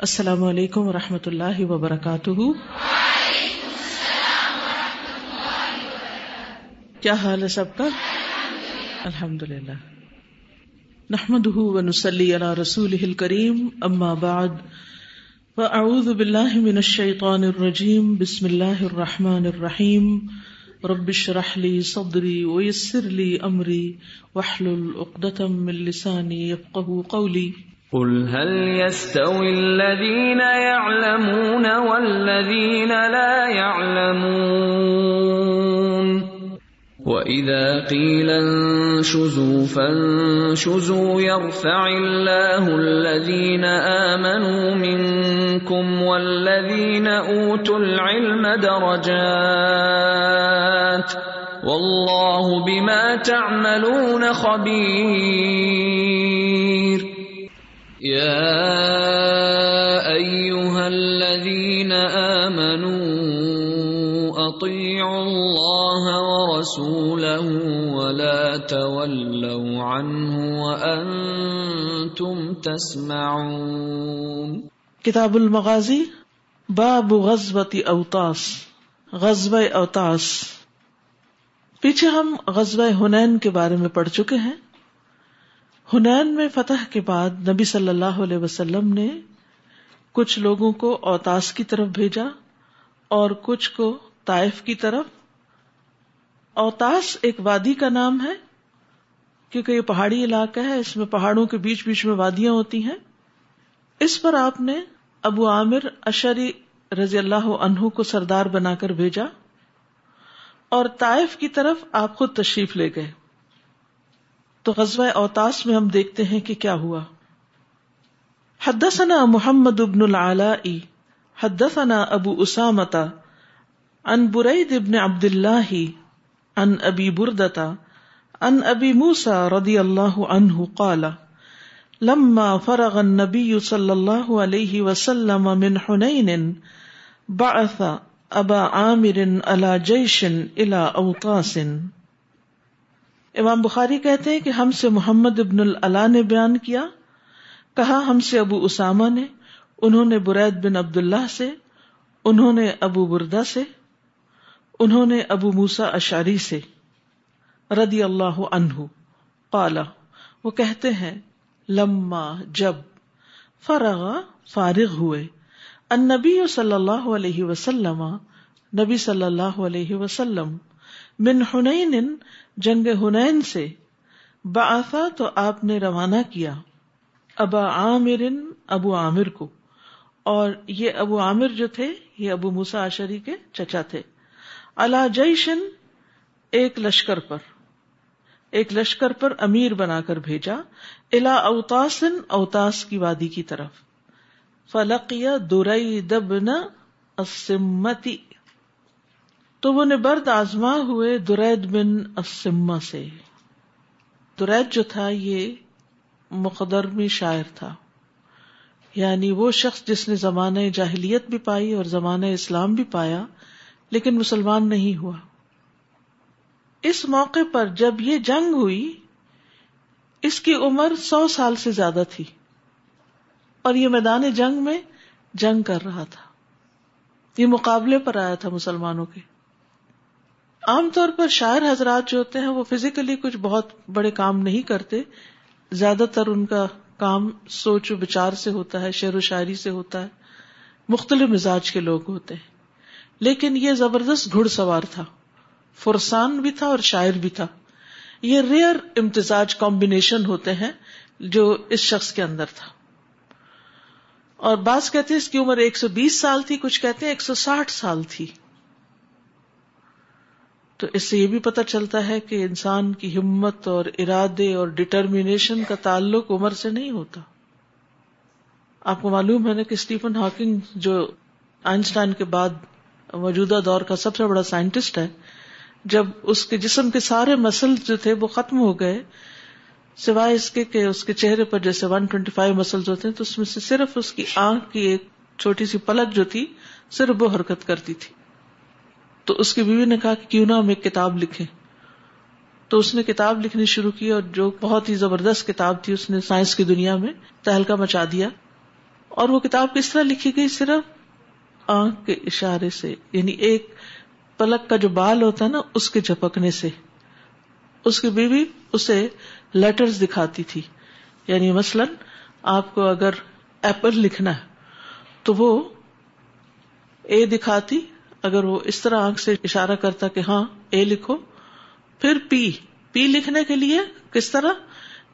السلام علیکم و رحمۃ اللہ وبرکاتہ۔ کیا حال ہے سب کا؟ الحمد للہ نحمد ونسلی علی رسول کریم اما بعد۔ فاعوذ باللہ من الشیطان الرجیم، بسم اللہ الرحمن الرحیم۔ رب اشرح لي صدري ويسر لي امري واحلل عقدة من لساني يفقهوا قولي قل هل يستوي الذين يعلمون والذين لا يعلمون واذا قيل انشزوا فانشزوا يرفع الله الذين امنوا منكم والذين اوتوا العلم درجات والله بما تعملون خبير يا أيها الذين آمنوا أطيعوا الله ورسوله ولا تولوا عنه وأنتم تسمعون. کتاب المغازی، باب غزوت اوتاس غزب اوتاس. پیچھے ہم غزب ہنین کے بارے میں پڑھ چکے ہیں۔ ہنین میں فتح کے بعد نبی صلی اللہ علیہ وسلم نے کچھ لوگوں کو اوتاس کی طرف بھیجا اور کچھ کو طائف کی طرف۔ اوتاس ایک وادی کا نام ہے، کیونکہ یہ پہاڑی علاقہ ہے، اس میں پہاڑوں کے بیچ بیچ میں وادیاں ہوتی ہیں۔ اس پر آپ نے ابو عامر اشری رضی اللہ عنہ کو سردار بنا کر بھیجا اور طائف کی طرف آپ خود تشریف لے گئے۔ تو غزوہ اوتاس میں ہم دیکھتے ہیں کہ کیا ہوا۔ حدثنا محمد ابن العلاء حدثنا ابو اسامتا ان برید ابن عبد اللہ ان ابی بردتا ان ابی موسا رضی اللہ عنہ قال، لما فرغ النبی صلی اللہ علیہ وسلم من حنین، بعث ابا عامر على جیش الى اوتاس۔ امام بخاری کہتے ہیں کہ ہم سے محمد ابن اللہ نے بیان کیا، کہا ہم سے ابو اسامہ نے، انہوں نے برید بن عبد اللہ سے، انہوں نے ابو بردا سے، انہوں نے ابو موسا اشاری سے۔ ردی اللہ عنہ۔ قالا وہ کہتے ہیں، لما جب فرغ فارغ ہوئے۔ ان نبی صلی اللہ علیہ وسلم، نبی صلی اللہ علیہ وسلم۔ من حنین جنگ ہنین سے بآفا تو آپ نے روانہ کیا ابا عامر ابو عامر کو اور یہ ابو عامر جو تھے یہ ابو موسا آشری کے چچا تھے اللہ جیشن ایک لشکر پر ایک لشکر پر امیر بنا کر بھیجا الا اوتاسن اوتاس کی وادی کی طرف فلقیا درئی دبن اسمتی تو وہ نبرد آزما ہوئے درید بن اسما سے۔ درید جو تھا یہ مقدرمی شاعر تھا۔ یعنی وہ شخص جس نے زمانۂ جاہلیت بھی پائی اور زمانہ اسلام بھی پایا، لیکن مسلمان نہیں ہوا۔ اس موقع پر جب یہ جنگ ہوئی، اس کی عمر سو سال سے زیادہ تھی۔ اور یہ میدان جنگ میں جنگ کر رہا تھا۔ یہ مقابلے پر آیا تھا مسلمانوں کے۔ عام طور پر شاعر حضرات جو ہوتے ہیں وہ فزیکلی کچھ بہت بڑے کام نہیں کرتے، زیادہ تر ان کا کام سوچ و بچار سے ہوتا ہے، شعر و شاعری سے ہوتا ہے۔ مختلف مزاج کے لوگ ہوتے ہیں۔ لیکن یہ زبردست گھڑ سوار تھا۔ فرسان بھی تھا اور شاعر بھی تھا۔ یہ ریئر امتزاج کمبینیشن ہوتے ہیں جو اس شخص کے اندر تھا۔ اور بعض کہتے ہیں اس کی عمر ایک سو بیس سال تھی، کچھ کہتے ہیں ایک سو ساٹھ سال تھی۔ تو اس سے یہ بھی پتہ چلتا ہے کہ انسان کی ہمت اور ارادے اور ڈٹرمینیشن کا تعلق عمر سے نہیں ہوتا۔ آپ کو معلوم ہے نا کہ اسٹیفن ہاکنگ جو آئنسٹائن کے بعد موجودہ دور کا سب سے بڑا سائنٹسٹ ہے، جب اس کے جسم کے سارے مسل جو تھے وہ ختم ہو گئے، سوائے اس کے کہ اس کے چہرے پر جیسے ون ٹوینٹی فائیو مسل ہوتے ہیں، تو اس میں سے صرف اس کی آنکھ کی ایک چھوٹی سی پلک جو تھی صرف وہ حرکت کرتی تھی۔ تو اس کی بیوی نے کہا کہ کیوں نہ ہم ایک کتاب لکھیں۔ تو اس نے کتاب لکھنی شروع کی اور جو بہت ہی زبردست کتاب تھی، اس نے سائنس کی دنیا میں تہلکا مچا دیا۔ اور وہ کتاب کس طرح لکھی گئی؟ صرف آنکھ کے اشارے سے یعنی ایک پلک کا جو بال ہوتا ہے نا، اس کے جھپکنے سے۔ اس کی بیوی اسے لیٹرز دکھاتی تھی۔ یعنی مثلاً آپ کو اگر ایپل لکھنا ہے، تو وہ اے دکھاتی اگر وہ اس طرح آنکھ سے اشارہ کرتا کہ ہاں اے لکھو، پھر پی۔ پی لکھنے کے لیے کس طرح؟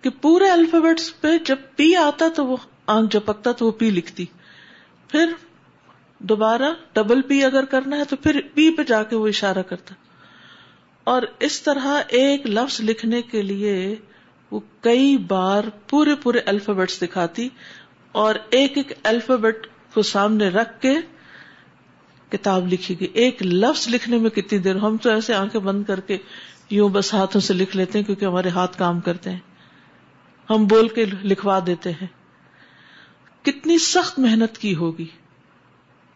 کہ پورے الفابیٹس پہ جب پی آتا تو وہ آنکھ جپکتا تو وہ پی لکھتی۔ پھر دوبارہ ڈبل پی اگر کرنا ہے تو پھر پی پہ جا کے وہ اشارہ کرتا۔ اور اس طرح ایک لفظ لکھنے کے لیے وہ کئی بار پورے پورے الفابیٹس دکھاتی اور ایک ایک الفابیٹ کو سامنے رکھ کے کتاب لکھی گئی۔ ایک لفظ لکھنے میں کتنی دیر، ہم تو ایسے آنکھیں بند کر کے یوں بس ہاتھوں سے لکھ لیتے ہیں کیونکہ ہمارے ہاتھ کام کرتے ہیں۔ ہم بول کے لکھوا دیتے ہیں۔ کتنی سخت محنت کی ہوگی۔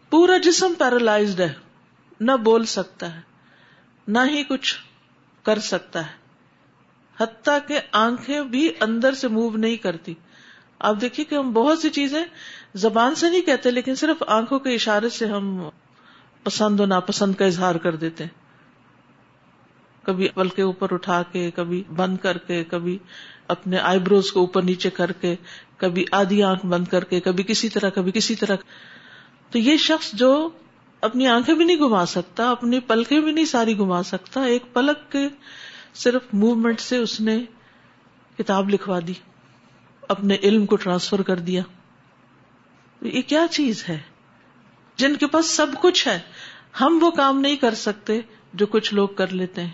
پورا جسم پیرالائزڈ ہے۔ نہ بول سکتا ہے، نہ ہی کچھ کر سکتا ہے۔ حتیٰ کہ آنکھیں بھی اندر سے موو نہیں کرتی۔ آپ دیکھیے کہ ہم بہت سی چیزیں زبان سے نہیں کہتے، لیکن صرف آنکھوں کے اشارے سے ہم پسند و ناپسند کا اظہار کر دیتے ہیں۔ کبھی پل کے اوپر اٹھا کے، کبھی بند کر کے، کبھی اپنے آئی بروز کو اوپر نیچے کر کے، کبھی آدھی آنکھ بند کر کے، کبھی کسی طرح، کبھی کسی طرح۔ تو یہ شخص جو اپنی آنکھیں بھی نہیں گھما سکتا، اپنی پلکیں بھی نہیں ساری گھما سکتا، ایک پلک کے صرف موومنٹ سے اس نے کتاب لکھوا دی، اپنے علم کو ٹرانسفر کر دیا۔ یہ کیا چیز ہے؟ جن کے پاس سب کچھ ہے۔ ہم وہ کام نہیں کر سکتے جو کچھ لوگ کر لیتے ہیں۔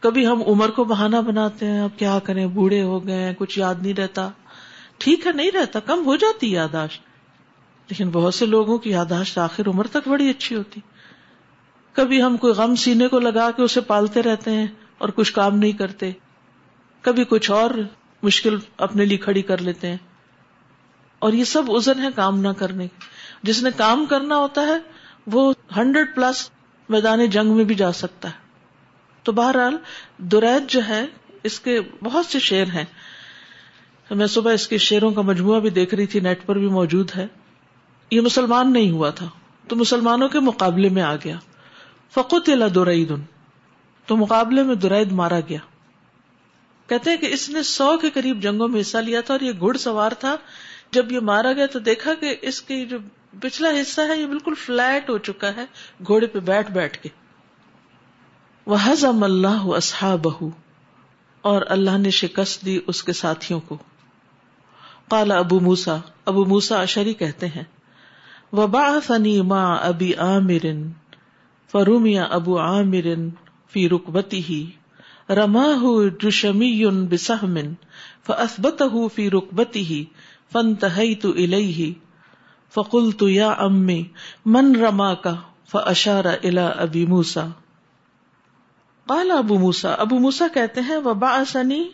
کبھی ہم عمر کو بہانا بناتے ہیں، اب کیا کریں؟ بوڑھے ہو گئے ہیں، کچھ یاد نہیں رہتا۔ ٹھیک ہے، نہیں رہتا، کم ہو جاتی یاداشت۔ لیکن بہت سے لوگوں کی یاداشت آخر عمر تک بڑی اچھی ہوتی۔ کبھی ہم کوئی غم سینے کو لگا کے اسے پالتے رہتے ہیں اور کچھ کام نہیں کرتے۔ کبھی کچھ اور مشکل اپنے لیے کھڑی کر لیتے ہیں۔ اور یہ سب ازن ہے کام نہ کرنے جس نے کام کرنا ہوتا ہے وہ ہنڈریڈ پلس میدان جنگ میں بھی جا سکتا ہے۔ تو بہرحال درید جو ہے، اس کے بہت سے شعر ہیں۔ میں صبح اس کے شعروں کا مجموعہ بھی دیکھ رہی تھی، نیٹ پر بھی موجود ہے۔ یہ مسلمان نہیں ہوا تھا، تو مسلمانوں کے مقابلے میں آ گیا۔ فقط درعید تو مقابلے میں درعید مارا گیا۔ کہتے ہیں کہ اس نے سو کے قریب جنگوں میں حصہ لیا تھا اور یہ گھڑ سوار تھا۔ جب یہ مارا گیا تو دیکھا کہ اس کی جو پچھلا حصہ ہے، یہ بالکل فلیٹ ہو چکا ہے، گھوڑے پہ بیٹھ بیٹھ کے۔ وہ حضم اللہ اصحابہ اور اللہ نے شکست دی اس کے ساتھیوں کو۔ کالا ابو موسا ابو موسا اشری کہتے ہیں، وبعثني مع ابی عامر فرومیا ابو عامر فی رکبته رماه جشمی بسهم فاثبته في ركبته، فانتهيت اليه فقلت يا امي من رماك فاشار الى ابي موسى قال ابو موسا ابو موسا کہتے ہیں وبعثني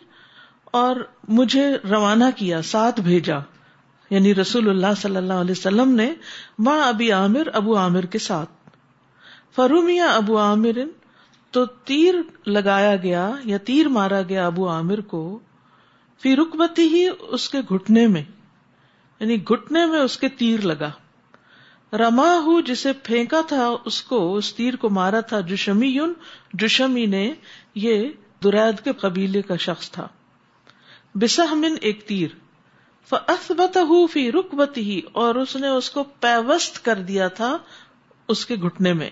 اور مجھے روانہ کیا، ساتھ بھیجا۔ یعنی رسول اللہ صلی اللہ علیہ وسلم نے ماں ابی عامر، ابو عامر کے ساتھ۔ فرومیا ابو عامر، تو تیر لگایا گیا، یا تیر مارا گیا ابو عامر کو پھر رکبتی ہی اس کے گھٹنے میں۔ یعنی گھٹنے میں اس کے تیر لگا۔ رما ہوں جسے پھینکا تھا، اس کو، اس تیر کو مارا تھا۔ جشمی یون، جشمی نے یہ درید کے قبیلے کا شخص تھا۔ بسہمن ایک تیر۔ فی رکبت ہی اور اس نے اس کو پیوست کر دیا تھا اس کے گھٹنے میں۔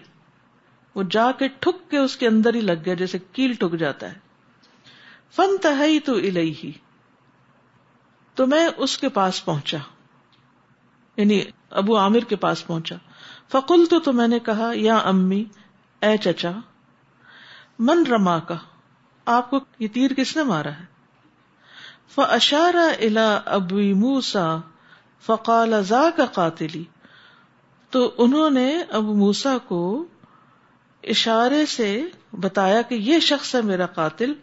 وہ جا کے ٹھک کے اس کے اندر ہی لگ گیا، جیسے کیل ٹک جاتا ہے۔ فن تہی تو الہی تو میں اس کے پاس پہنچا یعنی ابو عامر کے پاس پہنچا۔ فکل تو تو میں نے کہا، یا امی، اے چچا، من رما کا آپ کو یہ تیر کس نے مارا ہے؟ فشارا الا ابی موسا فقال ذا کا قاتلی۔ تو انہوں نے ابو موسا کو اشارے سے بتایا کہ یہ شخص ہے میرا قاتل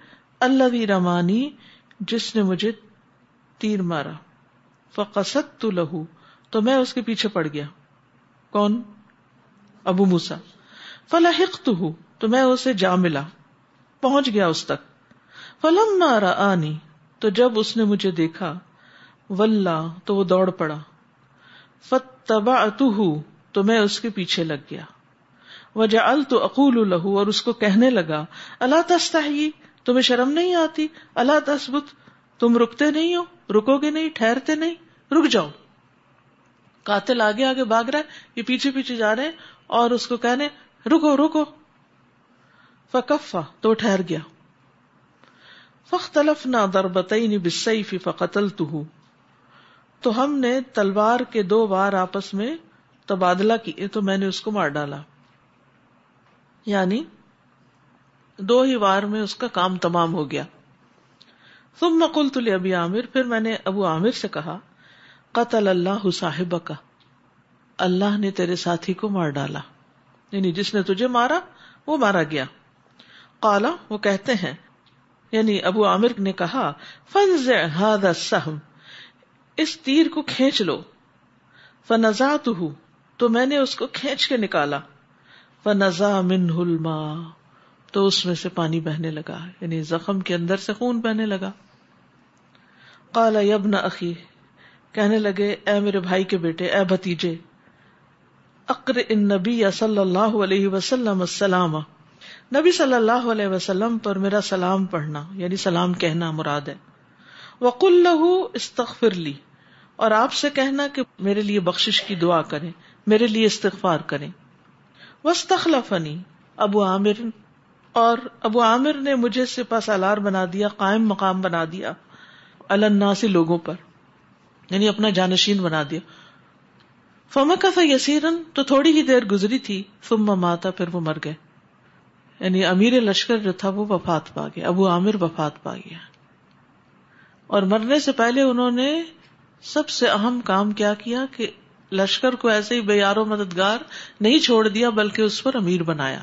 اللہ رمانی، جس نے مجھے تیر مارا۔ فقصت تو لہو تو میں اس کے پیچھے پڑ گیا۔ کون؟ ابو موسا فلاحق تو میں اسے جا ملا۔ پہنچ گیا اس تک۔ فلم مارا آنی تو جب اس نے مجھے دیکھا ولہ تو وہ دوڑ پڑا۔ فتبعتہ تو میں اس کے پیچھے لگ گیا۔ وجعلت اقول له۔ اور اس کو کہنے لگا اللہ تستحی تمہیں شرم نہیں آتی؟ اللہ تثبت؟ تم رکتے نہیں ہو؟ رکو گے نہیں، ٹھہرتے نہیں، رک جاؤ۔ قاتل آگے آگے بھاگ رہا ہے، یہ پیچھے پیچھے جا رہے ہیں اور اس کو کہنے، رکو رکو۔ فکفا، تو ٹھہر گیا۔ فختلف نہ در بتئی بسئی فقتل تو ہم نے تلوار کے دو بار آپس میں تبادلہ کیے تو میں نے اس کو مار ڈالا۔ یعنی دو ہی وار میں اس کا کام تمام ہو گیا۔ تم مقل تل ابھی عامر، پھر میں نے ابو عامر سے کہا، قتل اللہ صاحب کا اللہ نے تیرے ساتھی کو مار ڈالا۔ یعنی جس نے تجھے مارا، وہ مارا گیا۔ کالا وہ کہتے ہیں۔ یعنی ابو عامر نے کہا فنز ہاد سہم اس تیر کو کھینچ لو۔ فنزات تو میں نے اس کو کھینچ کے نکالا۔ فنزا من ہلما تو اس میں سے پانی بہنے لگا یعنی زخم کے اندر سے خون بہنے لگا۔ کالا یبن عقی کہنے لگے، اے میرے بھائی کے بیٹے، اے بھتیجے اقر ان نبی صلی اللہ علیہ وسلم السلام۔ نبی صلی اللہ علیہ وسلم پر میرا سلام پڑھنا یعنی سلام کہنا مراد ہے۔ وقل لہو استغفر لی، اور آپ سے کہنا کہ میرے لیے بخشش کی دعا کریں، میرے لیے استغفار کریں۔ وسطلفنی ابو عامر اور ابو عامر نے مجھے سپا سالار بنا دیا، قائم مقام بنا دیا الناسی لوگوں پر یعنی اپنا جانشین بنا دیا۔ فما کا تھا یسیرن تو تھوڑی ہی دیر گزری تھی فم ماتا پھر وہ مر گئے۔ یعنی امیر لشکر جو تھا، وہ وفات پا گیا، ابو عامر وفات پا گیا۔ اور مرنے سے پہلے انہوں نے سب سے اہم کام کیا کیا کہ لشکر کو ایسے ہی بے یارو مددگار نہیں چھوڑ دیا، بلکہ اس پر امیر بنایا۔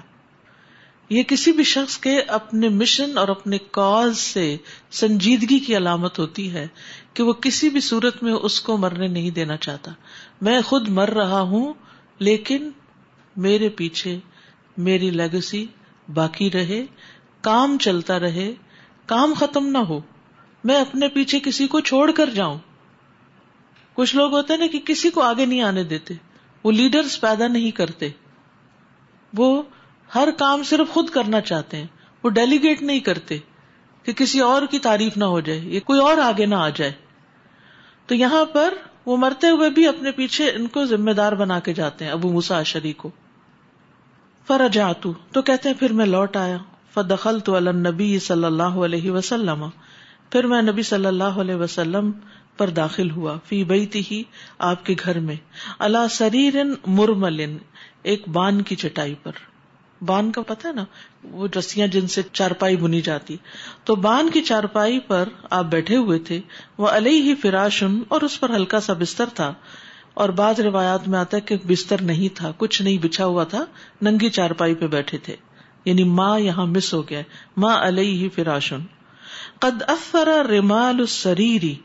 یہ کسی بھی شخص کے اپنے مشن اور اپنے کاز سے سنجیدگی کی علامت ہوتی ہے کہ وہ کسی بھی صورت میں اس کو مرنے نہیں دینا چاہتا۔ میں خود مر رہا ہوں، لیکن میرے پیچھے میری لیگسی باقی رہے، کام چلتا رہے، کام ختم نہ ہو۔ میں اپنے پیچھے کسی کو چھوڑ کر جاؤں۔ کچھ لوگ ہوتے ہیں نا کہ کسی کو آگے نہیں آنے دیتے، وہ لیڈرز پیدا نہیں کرتے۔ وہ ہر کام صرف خود کرنا چاہتے ہیں۔ وہ ڈیلیگیٹ نہیں کرتے کہ کسی اور کی تعریف نہ ہو جائے یا کوئی اور آگے نہ آ جائے۔ تو یہاں پر وہ مرتے ہوئے بھی اپنے پیچھے ان کو ذمہ دار بنا کے جاتے ہیں، ابو مسا شری کو۔ فرجاتو تو کہتے ہیں، پھر میں لوٹ آیا۔ فدخل تو النبی صلی اللہ علیہ وسلم۔ پھر میں نبی صلی اللہ علیہ وسلم پر داخل ہوا، فی بیتی ہی آپ کے گھر میں۔ اللہ سریر مرملن ایک بان کی چٹائی پر۔ بان کا پتا ہے نا، وہ رسیاں جن سے چارپائی بنی جاتی۔ تو بان کی چارپائی پر آپ بیٹھے ہوئے تھے، وہ علیہ ہی فراشن اور اس پر ہلکا سا بستر تھا۔ اور بعض روایات میں آتا ہے کہ بستر نہیں تھا، کچھ نہیں بچھا ہوا تھا، ننگی چارپائی پہ بیٹھے تھے۔ یعنی ماں یہاں مس ہو گیا ماں علیہ ہی فراشن۔ قد اثر ریمال سریری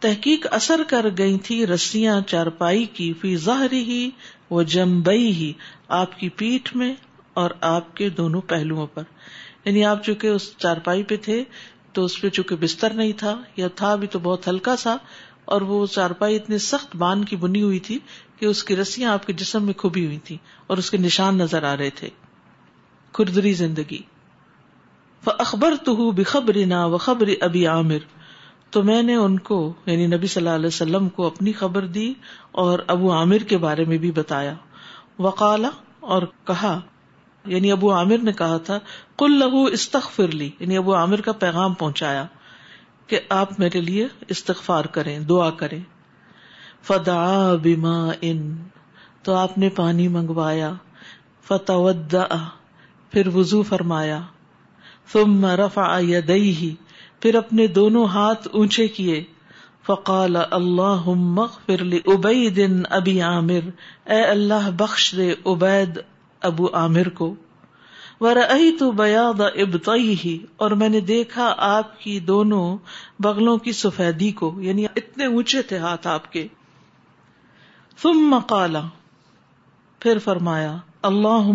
تحقیق اثر کر گئی تھی رسیاں چارپائی کی، فی ظاہری ہی وہ جمبئی ہی آپ کی پیٹ میں اور آپ کے دونوں پہلوؤں پر۔ یعنی آپ چونکہ اس چارپائی پہ تھے، تو اس پہ چونکہ بستر نہیں تھا، یا تھا بھی تو بہت ہلکا سا، اور وہ چارپائی اتنی سخت بان کی بنی ہوئی تھی کہ اس کی رسیاں آپ کے جسم میں کھبی ہوئی تھی اور اس کے نشان نظر آ رہے تھے۔ کھردری زندگی۔ اخبر تو بخبری نا و خبر ابھی عامر۔ تو میں نے ان کو یعنی نبی صلی اللہ علیہ وسلم کو اپنی خبر دی اور ابو عامر کے بارے میں بھی بتایا۔ وقالا اور کہا یعنی ابو عامر نے کہا تھا کل لہو استغفر لی یعنی ابو عامر کا پیغام پہنچایا کہ آپ میرے لیے استغفار کریں، دعا کریں۔ فدا بیما ان، تو آپ نے پانی منگوایا۔ فتح پھر وزو فرمایا۔ ثم رفع يديه پھر اپنے دونوں ہاتھ اونچے کیے۔ فقال اللہ مغفر لعبید ابی عامر، اے اللہ بخش دے عبید ابو عامر کو تو بیاد اب ہی اور میں نے دیکھا آپ کی دونوں بغلوں کی سفیدی کو یعنی اتنے اونچے تھے ہاتھ آپ کے۔ ثم قال، پھر فرمایا اللہ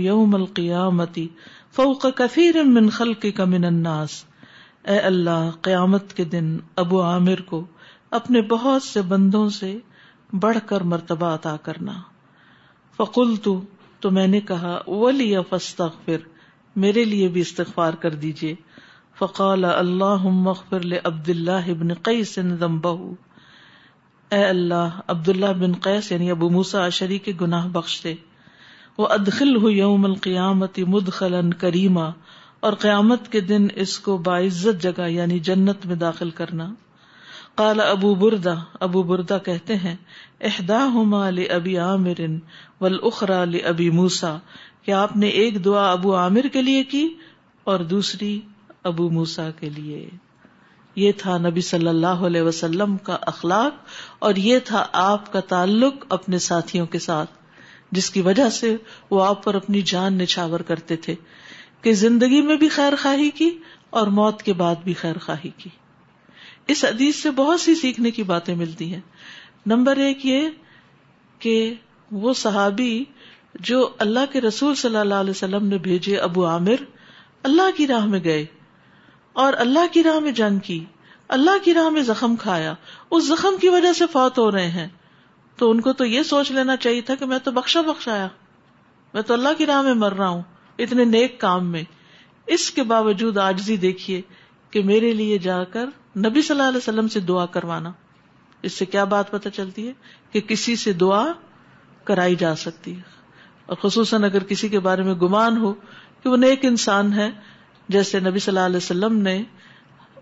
یوم القیامتی فوق کثیر من خلقک من الناس۔ اے اللہ، قیامت کے دن ابو عامر کو اپنے بہت سے بندوں سے بڑھ کر مرتبہ عطا کرنا۔ فقل تو تو میں نے کہا ولی فاستغفر، میرے لیے بھی استغفار کر دیجیے فقال اللہ مغفر عبد اللہ ابن قیس ذنبہ اے اللہ عبد اللہ بن قیس یعنی ابو موسا اشری کے گناہ بخش دے۔ وہ ادخل ہو یوم القیامت مدخلا کریما اور قیامت کے دن اس کو باعزت جگہ یعنی جنت میں داخل کرنا۔ قال ابو بردا ابو بردا کہتے ہیں احدا ہما ابی عامر والاخرى لابی موسا کہ آپ نے ایک دعا ابو عامر کے لیے کی اور دوسری ابو موسا کے لیے۔ یہ تھا نبی صلی اللہ علیہ وسلم کا اخلاق اور یہ تھا آپ کا تعلق اپنے ساتھیوں کے ساتھ، جس کی وجہ سے وہ آپ پر اپنی جان نچھاور کرتے تھے، کہ زندگی میں بھی خیر خواہی کی اور موت کے بعد بھی خیر خواہی کی۔ اس حدیث سے بہت سی سیکھنے کی باتیں ملتی ہیں۔ نمبر ایک یہ کہ وہ صحابی جو اللہ کے رسول صلی اللہ علیہ وسلم نے بھیجے ابو عامر، اللہ کی راہ میں گئے اور اللہ کی راہ میں جنگ کی، اللہ کی راہ میں زخم کھایا، اس زخم کی وجہ سے فوت ہو رہے ہیں۔ تو ان کو تو یہ سوچ لینا چاہیے تھا کہ میں تو بخشا بخشایا، میں تو اللہ کی راہ میں مر رہا ہوں اتنے نیک کام میں۔ اس کے باوجود آجزی دیکھیے کہ میرے لیے جا کر نبی صلی اللہ علیہ وسلم سے دعا کروانا۔ اس سے کیا بات پتہ چلتی ہے کہ کسی سے دعا کرائی جا سکتی ہے۔ اور خصوصاً اگر کسی کے بارے میں گمان ہو کہ وہ نیک انسان ہے، جیسے نبی صلی اللہ علیہ وسلم نے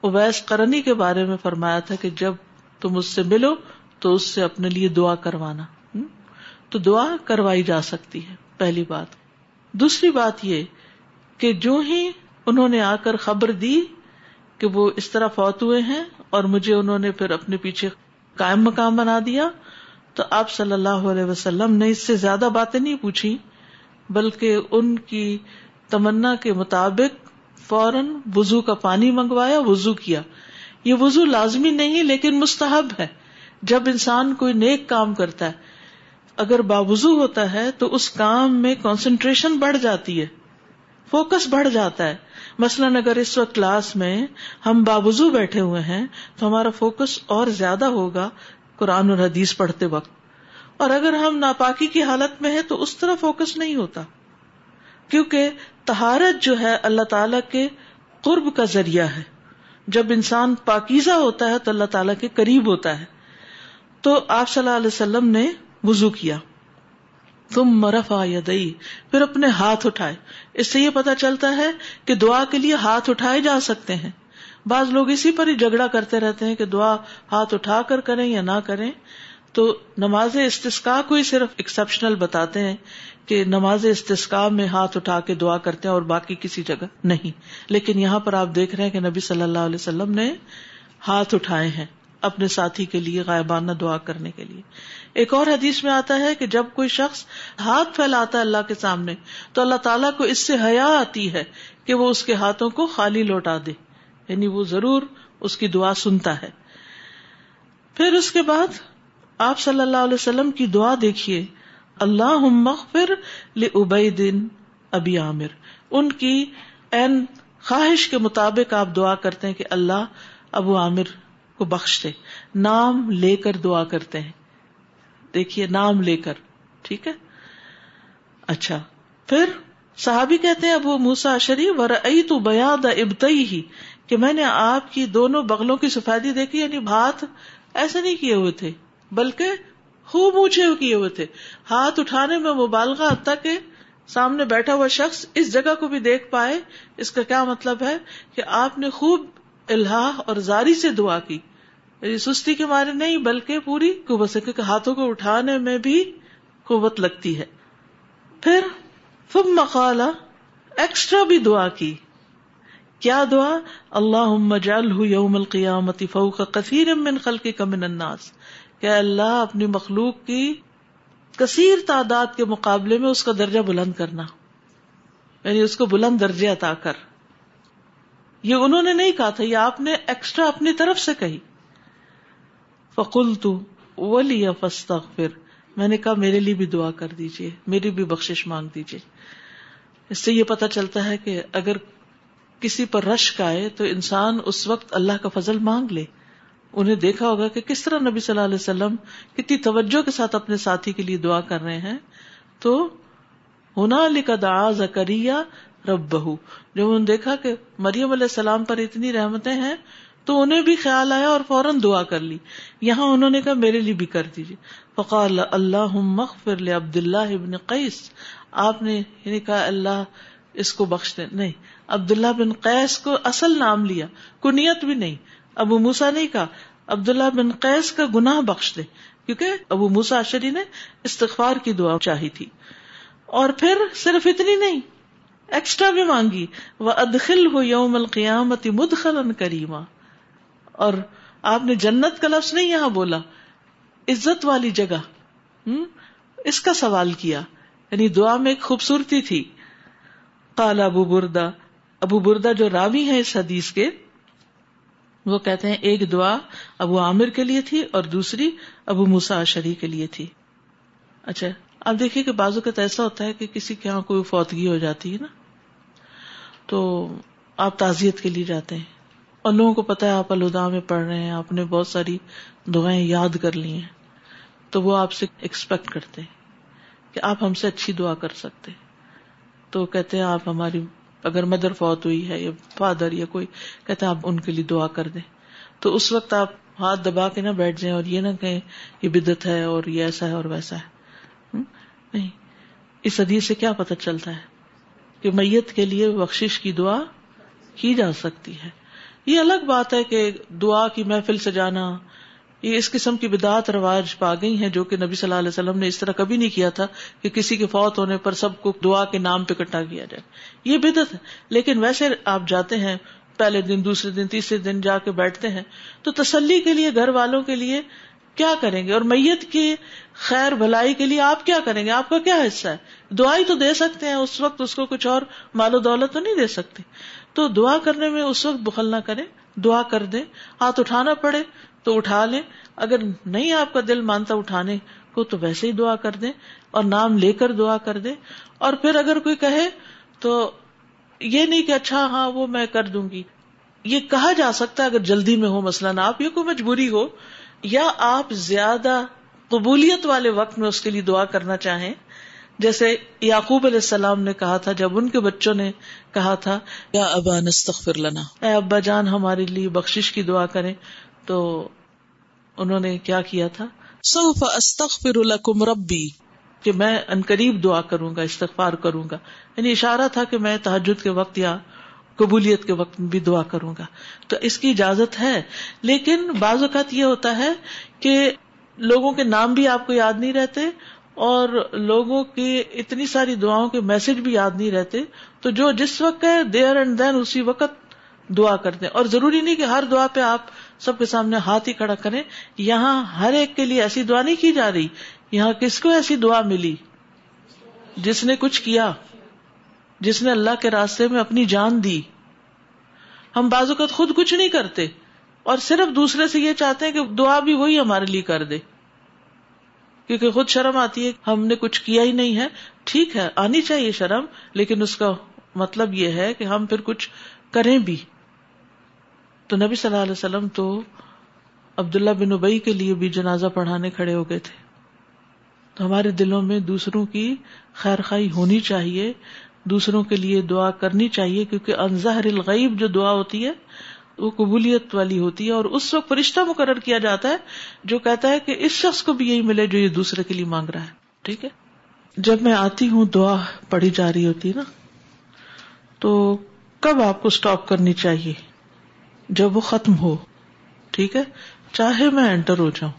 اویس کرنی کے بارے میں فرمایا تھا کہ جب تم اس سے ملو تو اس سے اپنے لیے دعا کروانا۔ تو دعا کروائی جا سکتی ہے، پہلی بات۔ دوسری بات یہ کہ جو ہی انہوں نے آ کر خبر دی کہ وہ اس طرح فوت ہوئے ہیں اور مجھے انہوں نے پھر اپنے پیچھے قائم مقام بنا دیا تو آپ صلی اللہ علیہ وسلم نے اس سے زیادہ باتیں نہیں پوچھی، بلکہ ان کی تمنا کے مطابق فوراً وزو کا پانی منگوایا وزو کیا۔ یہ وزو لازمی نہیں، لیکن مستحب ہے۔ جب انسان کوئی نیک کام کرتا ہے، اگر باوضو ہوتا ہے تو اس کام میں کانسنٹریشن بڑھ جاتی ہے۔ فوکس بڑھ جاتا ہے۔ مثلاً اگر اس وقت کلاس میں ہم باوضو بیٹھے ہوئے ہیں تو ہمارا فوکس اور زیادہ ہوگا قرآن اور حدیث پڑھتے وقت۔ اور اگر ہم ناپاکی کی حالت میں ہیں تو اس طرح فوکس نہیں ہوتا۔ کیونکہ تہارت جو ہے اللہ تعالی کے قرب کا ذریعہ ہے۔ جب انسان پاکیزہ ہوتا ہے تو اللہ تعالیٰ کے قریب ہوتا ہے۔ تو آپ صلی اللہ علیہ وسلم نے وزو کیا۔ تم مرف آئی پھر اپنے ہاتھ اٹھائے۔ اس سے یہ پتا چلتا ہے کہ دعا کے لیے ہاتھ اٹھائے جا سکتے ہیں۔ بعض لوگ اسی پر ہی جھگڑا کرتے رہتے ہیں کہ دعا ہاتھ اٹھا کر کریں یا نہ کریں۔ تو نماز استسکا کو ہی صرف ایکسپشنل بتاتے ہیں کہ نماز استسکا میں ہاتھ اٹھا کے دعا کرتے ہیں اور باقی کسی جگہ نہیں۔ لیکن یہاں پر آپ دیکھ رہے ہیں کہ نبی صلی اللہ علیہ وسلم نے ہاتھ اٹھائے ہیں۔ اپنے ساتھی کے لیے غائبانہ دعا کرنے کے لیے۔ ایک اور حدیث میں آتا ہے کہ جب کوئی شخص ہاتھ پھیلاتا ہے اللہ کے سامنے، تو اللہ تعالیٰ کو اس سے حیا آتی ہے کہ وہ اس کے ہاتھوں کو خالی لوٹا دے۔ یعنی وہ ضرور اس کی دعا سنتا ہے۔ پھر اس کے بعد آپ صلی اللہ علیہ وسلم کی دعا دیکھیے اللہ مغفر دن ابی عامر۔ ان کی این خواہش کے مطابق آپ دعا کرتے ہیں کہ اللہ ابو عامر کو بخش دے نام لے کر دعا کرتے ہیں دیکھیے نام لے کر ٹھیک ہے اچھا پھر صحابی کہتے ہیں ابو موسا اشری ور تو بیاد ابتئی ہی کہ میں نے آپ کی دونوں بغلوں کی سفیدی دیکھی یعنی بھات ایسے نہیں کیے ہوئے تھے، بلکہ خوب اونچے کیے ہوئے تھے۔ ہاتھ اٹھانے میں مبالغہ تک کہ سامنے بیٹھا ہوا شخص اس جگہ کو بھی دیکھ پائے۔ اس کا کیا مطلب ہے؟ کہ آپ نے خوب اللہ اور زاری سے دعا کی۔ سستی کے مارے نہیں، بلکہ پوری قوت سے، کیونکہ ہاتھوں کو اٹھانے میں بھی قوت لگتی ہے۔ پھر فم مقالا ایکسٹرا بھی دعا کی۔ کیا دعا؟ اللہ جل یوم القیامتی فوق کثیر من خلقی کا من الناس۔ کہ اللہ اپنی مخلوق کی کثیر تعداد کے مقابلے میں اس کا درجہ بلند کرنا۔ یعنی اس کو بلند درجے عطا کر۔ یہ انہوں نے نہیں کہا تھا، یہ آپ نے ایکسٹرا اپنی طرف سے کہی۔ فکل تو ولی پھر میں نے کہا، میرے لیے بھی دعا کر دیجیے میری بھی بخش مانگ دیجیے اس سے یہ پتا چلتا ہے کہ اگر کسی پر رشک آئے تو انسان اس وقت اللہ کا فضل مانگ لے۔ انہیں دیکھا ہوگا کہ کس طرح نبی صلی اللہ علیہ وسلم کتنی توجہ کے ساتھ اپنے ساتھی کے لیے دعا کر رہے ہیں۔ تو ہونا علی کا دا زکریہ رب بہو جب انہوں نے دیکھا کہ مریم علیہ السلام پر اتنی رحمتیں ہیں تو انہیں بھی خیال آیا اور فوراً دعا کر لی۔ یہاں انہوں نے کہا، میرے لیے بھی کر دیجیے فقال اللہ مغفر عبد اللہ ابن قیس۔ آپ نے یعنی کہا، اللہ اس کو بخش دے۔ نہیں، عبداللہ بن قیس کو اصل نام لیا، کنیت بھی نہیں۔ ابو موسا نہیں کہا، عبداللہ بن قیس کا گناہ بخش دے۔ کیونکہ ابو موسا اشری نے استغفار کی دعا چاہی تھی۔ اور پھر صرف اتنی نہیں، ایکسٹرا بھی مانگی۔ وہ ادخل ہو یوم القیامت مدخل کریما۔ اور آپ نے جنت کا لفظ نہیں یہاں بولا، عزت والی جگہ۔ اس کا سوال کیا۔ یعنی دعا میں ایک خوبصورتی تھی۔ کالا ابو بردا ابو بردا جو راوی ہے اس حدیث کے، وہ کہتے ہیں ایک دعا ابو عامر کے لیے تھی اور دوسری ابو مسا شری کے لیے تھی۔ اچھا اب دیکھیے کہ بازو کا ایسا ہوتا ہے کہ کسی کے یہاں کوئی فوتگی ہو جاتی ہے نا، تو آپ تعزیت کے لیے جاتے ہیں۔ اور لوگوں کو پتا ہے آپ الدا میں پڑھ رہے ہیں، آپ نے بہت ساری دعائیں یاد کر لی ہیں۔ تو وہ آپ سے ایکسپیکٹ کرتے ہیں کہ آپ ہم سے اچھی دعا کر سکتے تو کہتے ہیں، آپ ہماری، اگر مدر فوت ہوئی ہے یا فادر یا کوئی، کہتے ہیں آپ ان کے لیے دعا کر دیں۔ تو اس وقت آپ ہاتھ دبا کے نہ بیٹھ جائیں اور یہ نہ کہیں یہ بدت ہے اور یہ ایسا ہے اور ویسا ہے۔ نہیں۔ اس حدیث سے کیا پتہ چلتا ہے کہ میت کے لیے بخش کی دعا کی جا سکتی ہے۔ یہ الگ بات ہے کہ دعا کی محفل سے جانا یہ اس قسم کی بدعت رواج پا گئی ہیں جو کہ نبی صلی اللہ علیہ وسلم نے اس طرح کبھی نہیں کیا تھا کہ کسی کے فوت ہونے پر سب کو دعا کے نام پہ کٹا کیا جائے۔ یہ بدت ہے، لیکن ویسے آپ جاتے ہیں، پہلے دن، دوسرے دن، تیسرے دن جا کے بیٹھتے ہیں، تو تسلی کے لیے، گھر والوں کے لیے کیا کریں گے؟ اور میت کی خیر، بھلائی کے لیے آپ کیا کریں گے؟ آپ کا کیا حصہ ہے؟ دعائی تو دے سکتے ہیں، اس وقت اس کو کچھ اور مال و دولت تو نہیں دے سکتے۔ تو دعا کرنے میں اس وقت بخل نہ کرے دعا کر دیں، ہاتھ اٹھانا پڑے تو اٹھا لیں۔ اگر نہیں آپ کا دل مانتا اٹھانے کو تو ویسے ہی دعا کر دیں اور نام لے کر دعا کر دیں۔ اور پھر اگر کوئی کہے تو یہ نہیں کہ اچھا ہاں وہ میں کر دوں گی۔ یہ کہا جا سکتا ہے اگر جلدی میں ہو، مثلاً آپ یہ کوئی مجبوری ہو، یا آپ زیادہ قبولیت والے وقت میں اس کے لیے دعا کرنا چاہیں۔ جیسے یعقوب علیہ السلام نے کہا تھا جب ان کے بچوں نے کہا تھا یا ابا نستغفر لنا۔ اے ابا جان ہمارے لیے بخشش کی دعا کریں۔ تو انہوں نے کیا کیا تھا؟ سوف استغفر لکم ربی۔ کہ میں ان قریب دعا کروں گا استغفار کروں گا۔ یعنی اشارہ تھا کہ میں تحجد کے وقت یا قبولیت کے وقت بھی دعا کروں گا۔ تو اس کی اجازت ہے۔ لیکن بعض اوقات یہ ہوتا ہے کہ لوگوں کے نام بھی آپ کو یاد نہیں رہتے اور لوگوں کی اتنی ساری دعاؤں کے میسج بھی یاد نہیں رہتے، تو جو جس وقت ہے دیر اینڈ دین اسی وقت دعا کرتے اور ضروری نہیں کہ ہر دعا پہ آپ سب کے سامنے ہاتھ ہی کھڑا کریں۔ یہاں ہر ایک کے لیے ایسی دعا نہیں کی جا رہی۔ یہاں کس کو ایسی دعا ملی؟ جس نے کچھ کیا۔ جس نے اللہ کے راستے میں اپنی جان دی۔ ہم بازو کا خود کچھ نہیں کرتے۔ اور صرف دوسرے سے یہ چاہتے ہیں کہ دعا بھی وہی ہمارے لیے کر دے۔ کیونکہ خود شرم آتی ہے، ہم نے کچھ کیا ہی نہیں ہے۔ ٹھیک ہے، آنی چاہیے شرم، لیکن اس کا مطلب یہ ہے کہ ہم پھر کچھ کریں بھی۔ تو نبی صلی اللہ علیہ وسلم تو عبداللہ بن ابئی کے لیے بھی جنازہ پڑھانے کھڑے ہو گئے تھے۔ تو ہمارے دلوں میں دوسروں کی خیر خائی ہونی چاہیے، دوسروں کے لیے دعا کرنی چاہیے، کیونکہ انظہر الغیب جو دعا ہوتی ہے وہ قبولیت والی ہوتی ہے اور اس وقت فرشتہ مقرر کیا جاتا ہے جو کہتا ہے کہ اس شخص کو بھی یہی ملے جو یہ دوسرے کے لیے مانگ رہا ہے۔ ٹھیک ہے؟ جب میں آتی ہوں، دعا پڑھی جا رہی ہوتی نا، تو کب آپ کو اسٹاپ کرنی چاہیے؟ جب وہ ختم ہو۔ ٹھیک ہے؟ چاہے میں انٹر ہو جاؤں۔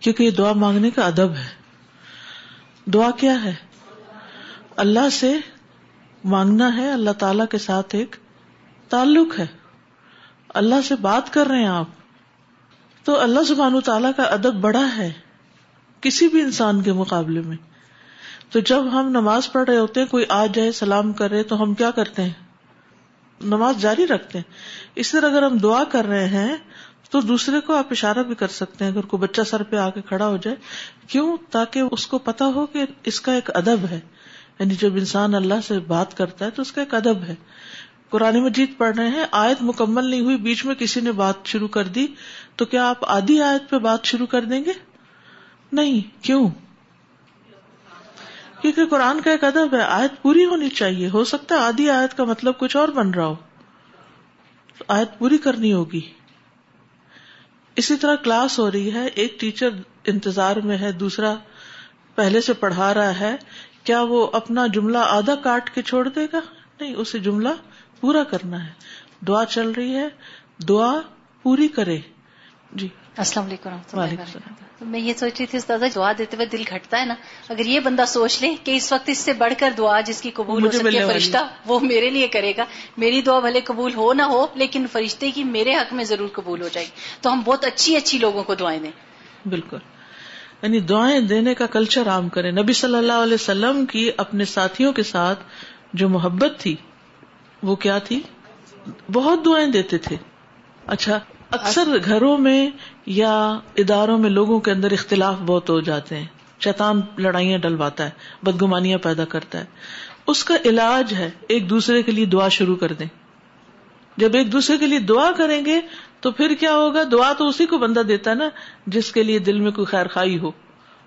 کیونکہ یہ دعا مانگنے کا ادب ہے۔ دعا کیا ہے؟ اللہ سے مانگنا ہے۔ اللہ تعالی کے ساتھ ایک تعلق ہے۔ اللہ سے بات کر رہے ہیں آپ۔ تو اللہ سبحان تعالیٰ کا ادب بڑا ہے کسی بھی انسان کے مقابلے میں۔ تو جب ہم نماز پڑھ رہے ہوتے ہیں، کوئی آ جائے، سلام کر رہے، تو ہم کیا کرتے ہیں؟ نماز جاری رکھتے ہیں۔ اس طرح اگر ہم دعا کر رہے ہیں، تو دوسرے کو آپ اشارہ بھی کر سکتے ہیں۔ اگر کوئی بچہ سر پہ آ کے کھڑا ہو جائے، کیوں؟ تاکہ اس کو پتا ہو کہ اس کا ایک ادب ہے۔ یعنی جب انسان اللہ سے بات کرتا ہے، تو اس کا ایک ادب ہے۔ قرآن مجید پڑھ رہے ہیں، آیت مکمل نہیں ہوئی، بیچ میں کسی نے بات شروع کر دی، تو کیا آپ آدھی آیت پہ بات شروع کر دیں گے؟ نہیں، کیوں؟ کیونکہ قرآن کا ایک ادب ہے، آیت پوری ہونی چاہیے، ہو سکتا ہے آدھی آیت کا مطلب کچھ اور بن رہا ہو، آیت پوری کرنی ہوگی۔ اسی طرح کلاس ہو رہی ہے، ایک ٹیچر انتظار میں ہے، دوسرا پہلے سے پڑھا رہا ہے، کیا وہ اپنا جملہ آدھا کاٹ کے چھوڑ دے گا؟ نہیں، اسے جملہ پورا کرنا ہے۔ دعا چل رہی ہے۔ دعا پوری کرے۔ جی۔ السلام علیکم وعلیکم السلام میں یہ سوچ رہی تھی استاد دعا دیتے ہوئے دل گھٹتا ہے نا۔ اگر یہ بندہ سوچ لے کہ اس وقت اس سے بڑھ کر دعا جس کی قبول ہو فرشتہ وہ میرے لیے کرے گا۔ میری دعا بھلے قبول ہو نہ ہو لیکن فرشتے کی میرے حق میں ضرور قبول ہو جائے گی۔ تو ہم بہت اچھی اچھی لوگوں کو دعائیں دیں۔ بالکل۔ یعنی دعائیں دینے کا کلچر عام کرے نبی صلی اللہ علیہ وسلم کی اپنے ساتھیوں کے ساتھ جو محبت تھی وہ کیا تھی؟ بہت دعائیں دیتے تھے۔ اچھا اکثر گھروں میں یا اداروں میں لوگوں کے اندر اختلاف بہت ہو جاتے ہیں۔ شیطان لڑائیاں ڈلواتا ہے، بدگمانیاں پیدا کرتا ہے۔ اس کا علاج ہے، ایک دوسرے کے لیے دعا شروع کر دیں۔ جب ایک دوسرے کے لیے دعا کریں گے، تو پھر کیا ہوگا؟ دعا تو اسی کو بندہ دیتا ہے نا، جس کے لیے دل میں کوئی خیر خائی ہو۔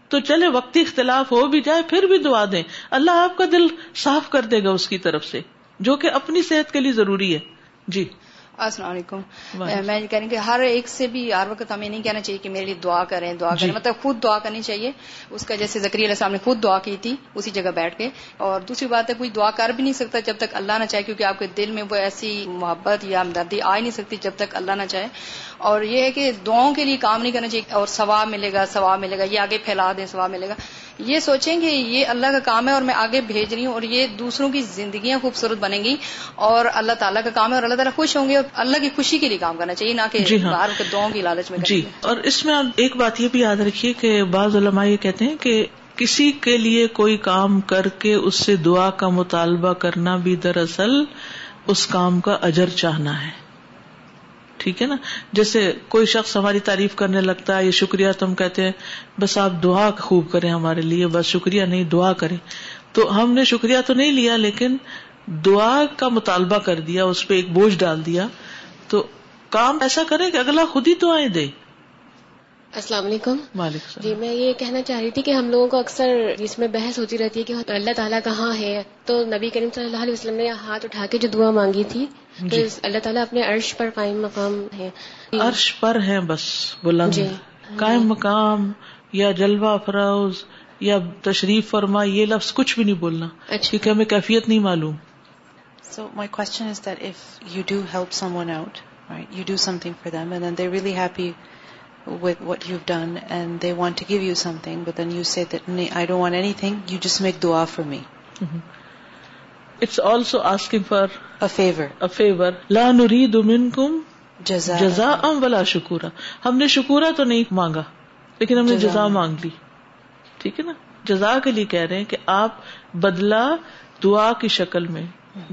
تو چلے، وقتی اختلاف ہو بھی جائے، پھر بھی دعا دیں۔ اللہ آپ کا دل صاف کر دے گا اس کی طرف سے۔ جو کہ اپنی صحت کے لیے ضروری ہے۔ جی۔ السلام علیکم۔ میں یہ کہہ رہی کہ ہر ایک سے بھی ہر وقت ہمیں نہیں کہنا چاہیے کہ میرے لیے دعا کریں دعا جی۔ کریں۔ مطلب خود دعا کرنی چاہیے۔ اس کا جیسے زکری علیہ السلام نے خود دعا کی تھی اسی جگہ بیٹھ کے۔ اور دوسری بات ہے کوئی دعا کر بھی نہیں سکتا جب تک اللہ نہ چاہے کیونکہ آپ کے دل میں وہ ایسی محبت یا ہمدردی آ ہی نہیں سکتی جب تک اللہ نہ چاہے۔ اور یہ ہے کہ دعاؤں کے لیے کام نہیں کرنا چاہیے۔ اور ثواب ملے گا ثواب ملے گا یہ آگے پھیلا دیں ثواب ملے گا۔ یہ سوچیں کہ یہ اللہ کا کام ہے اور میں آگے بھیج رہی ہوں اور یہ دوسروں کی زندگیاں خوبصورت بنیں گی اور اللہ تعالیٰ کا کام ہے اور اللہ تعالیٰ خوش ہوں گے اور اللہ کی خوشی کے لیے کام کرنا چاہیے نہ کہ جی ہاں۔ باہر کے دعاؤں کی لالچ میں جی اور اس میں آپ ایک بات یہ بھی یاد رکھیے کہ بعض علماء یہ کہتے ہیں کہ کسی کے لیے کوئی کام کر کے اس سے دعا کا مطالبہ کرنا بھی دراصل اس کام کا اجر چاہنا ہے ٹھیک ہے نا؟ جیسے کوئی شخص ہماری تعریف کرنے لگتا ہے یا شکریہ تم کہتے ہیں، بس آپ دعا خوب کریں ہمارے لیے، بس شکریہ نہیں، دعا کریں۔ تو ہم نے شکریہ تو نہیں لیا، لیکن دعا کا مطالبہ کر دیا، اس پہ ایک بوجھ ڈال دیا۔ تو کام ایسا کرے کہ اگلا خود ہی دعائیں دے۔ السلام علیکم۔ مالک صاحب جی میں یہ کہنا چاہ رہی تھی کہ ہم لوگوں کو اکثر اس میں بحث ہوتی رہتی ہے کہ اللہ تعالیٰ کہاں ہے تو نبی کریم صلی اللہ علیہ وسلم نے ہاتھ اٹھا کے جو دعا مانگی تھی تو جی۔ اللہ تعالیٰ اپنے عرش پر قائم مقام ہے۔ عرش پر ہیں بس بلند۔ جی۔ قائم مقام یا جلوہ افروز یا تشریف فرما یہ لفظ کچھ بھی نہیں بولنا اچھا۔ کیونکہ ہمیں کیفیت نہیں معلوم۔ So my question is that if you do help someone out, right, you do something for them and then they're really happy with what you've done and they want to give you something, but then you say that "Nee, I don't want anything, you just make dua for me. It's also asking for A favor. A favour لا نريد منكم Jaza. جزا ام ولا شکورا ہم نے شکورا تو نہیں مانگا لیکن ہم نے جزا جزا مانگ لی ٹھیک ہے نا جزا کے لیے کہہ رہے ہیں کہ آپ بدلا دعا کی شکل میں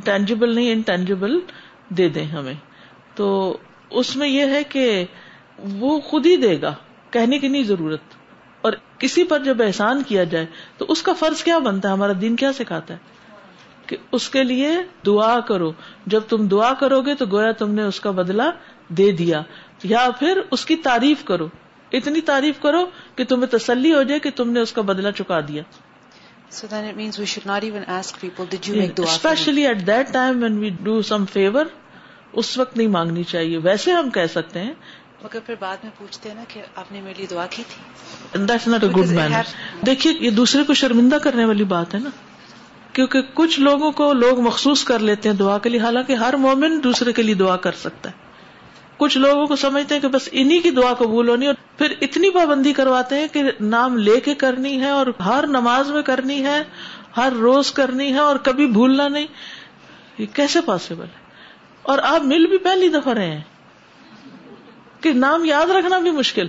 ٹینجیبل نہیں انٹینجیبل دے دیں ہمیں تو اس میں یہ ہے کہ وہ خود ہی دے گا کہنے کی نہیں ضرورت۔ اور کسی پر جب احسان کیا جائے تو اس کا فرض کیا بنتا ہے؟ ہمارا دین کیا سکھاتا ہے؟ کہ اس کے لیے دعا کرو۔ جب تم دعا کرو گے تو گویا تم نے اس کا بدلہ دے دیا۔ یا پھر اس کی تعریف کرو۔ اتنی تعریف کرو کہ تمہیں تسلی ہو جائے کہ تم نے اس کا بدلہ چکا دیا۔ So then it means we should not even ask people, did you make dua for me? Especially at that time when we do some favour اس وقت نہیں مانگنی چاہیے۔ ویسے ہم کہہ سکتے ہیں مگر پھر بعد میں پوچھتے ہیں نا کہ آپ نے میرے لیے دعا کی تھی۔ That's not a good has- دیکھیے یہ دوسرے کو شرمندہ کرنے والی بات ہے نا۔ کیونکہ کچھ لوگوں کو لوگ مخصوص کر لیتے ہیں دعا کے لیے حالانکہ ہر مومن دوسرے کے لیے دعا کر سکتا ہے۔ کچھ لوگوں کو سمجھتے ہیں کہ بس انہی کی دعا قبول ہونی اور پھر اتنی پابندی کرواتے ہیں کہ نام لے کے کرنی ہے اور ہر نماز میں کرنی ہے ہر روز کرنی ہے اور کبھی بھولنا نہیں۔ یہ کیسے پاسبل ہے؟ اور آپ مل بھی پہلی دفعہ رہے ہیں۔ کہ نام یاد رکھنا بھی مشکل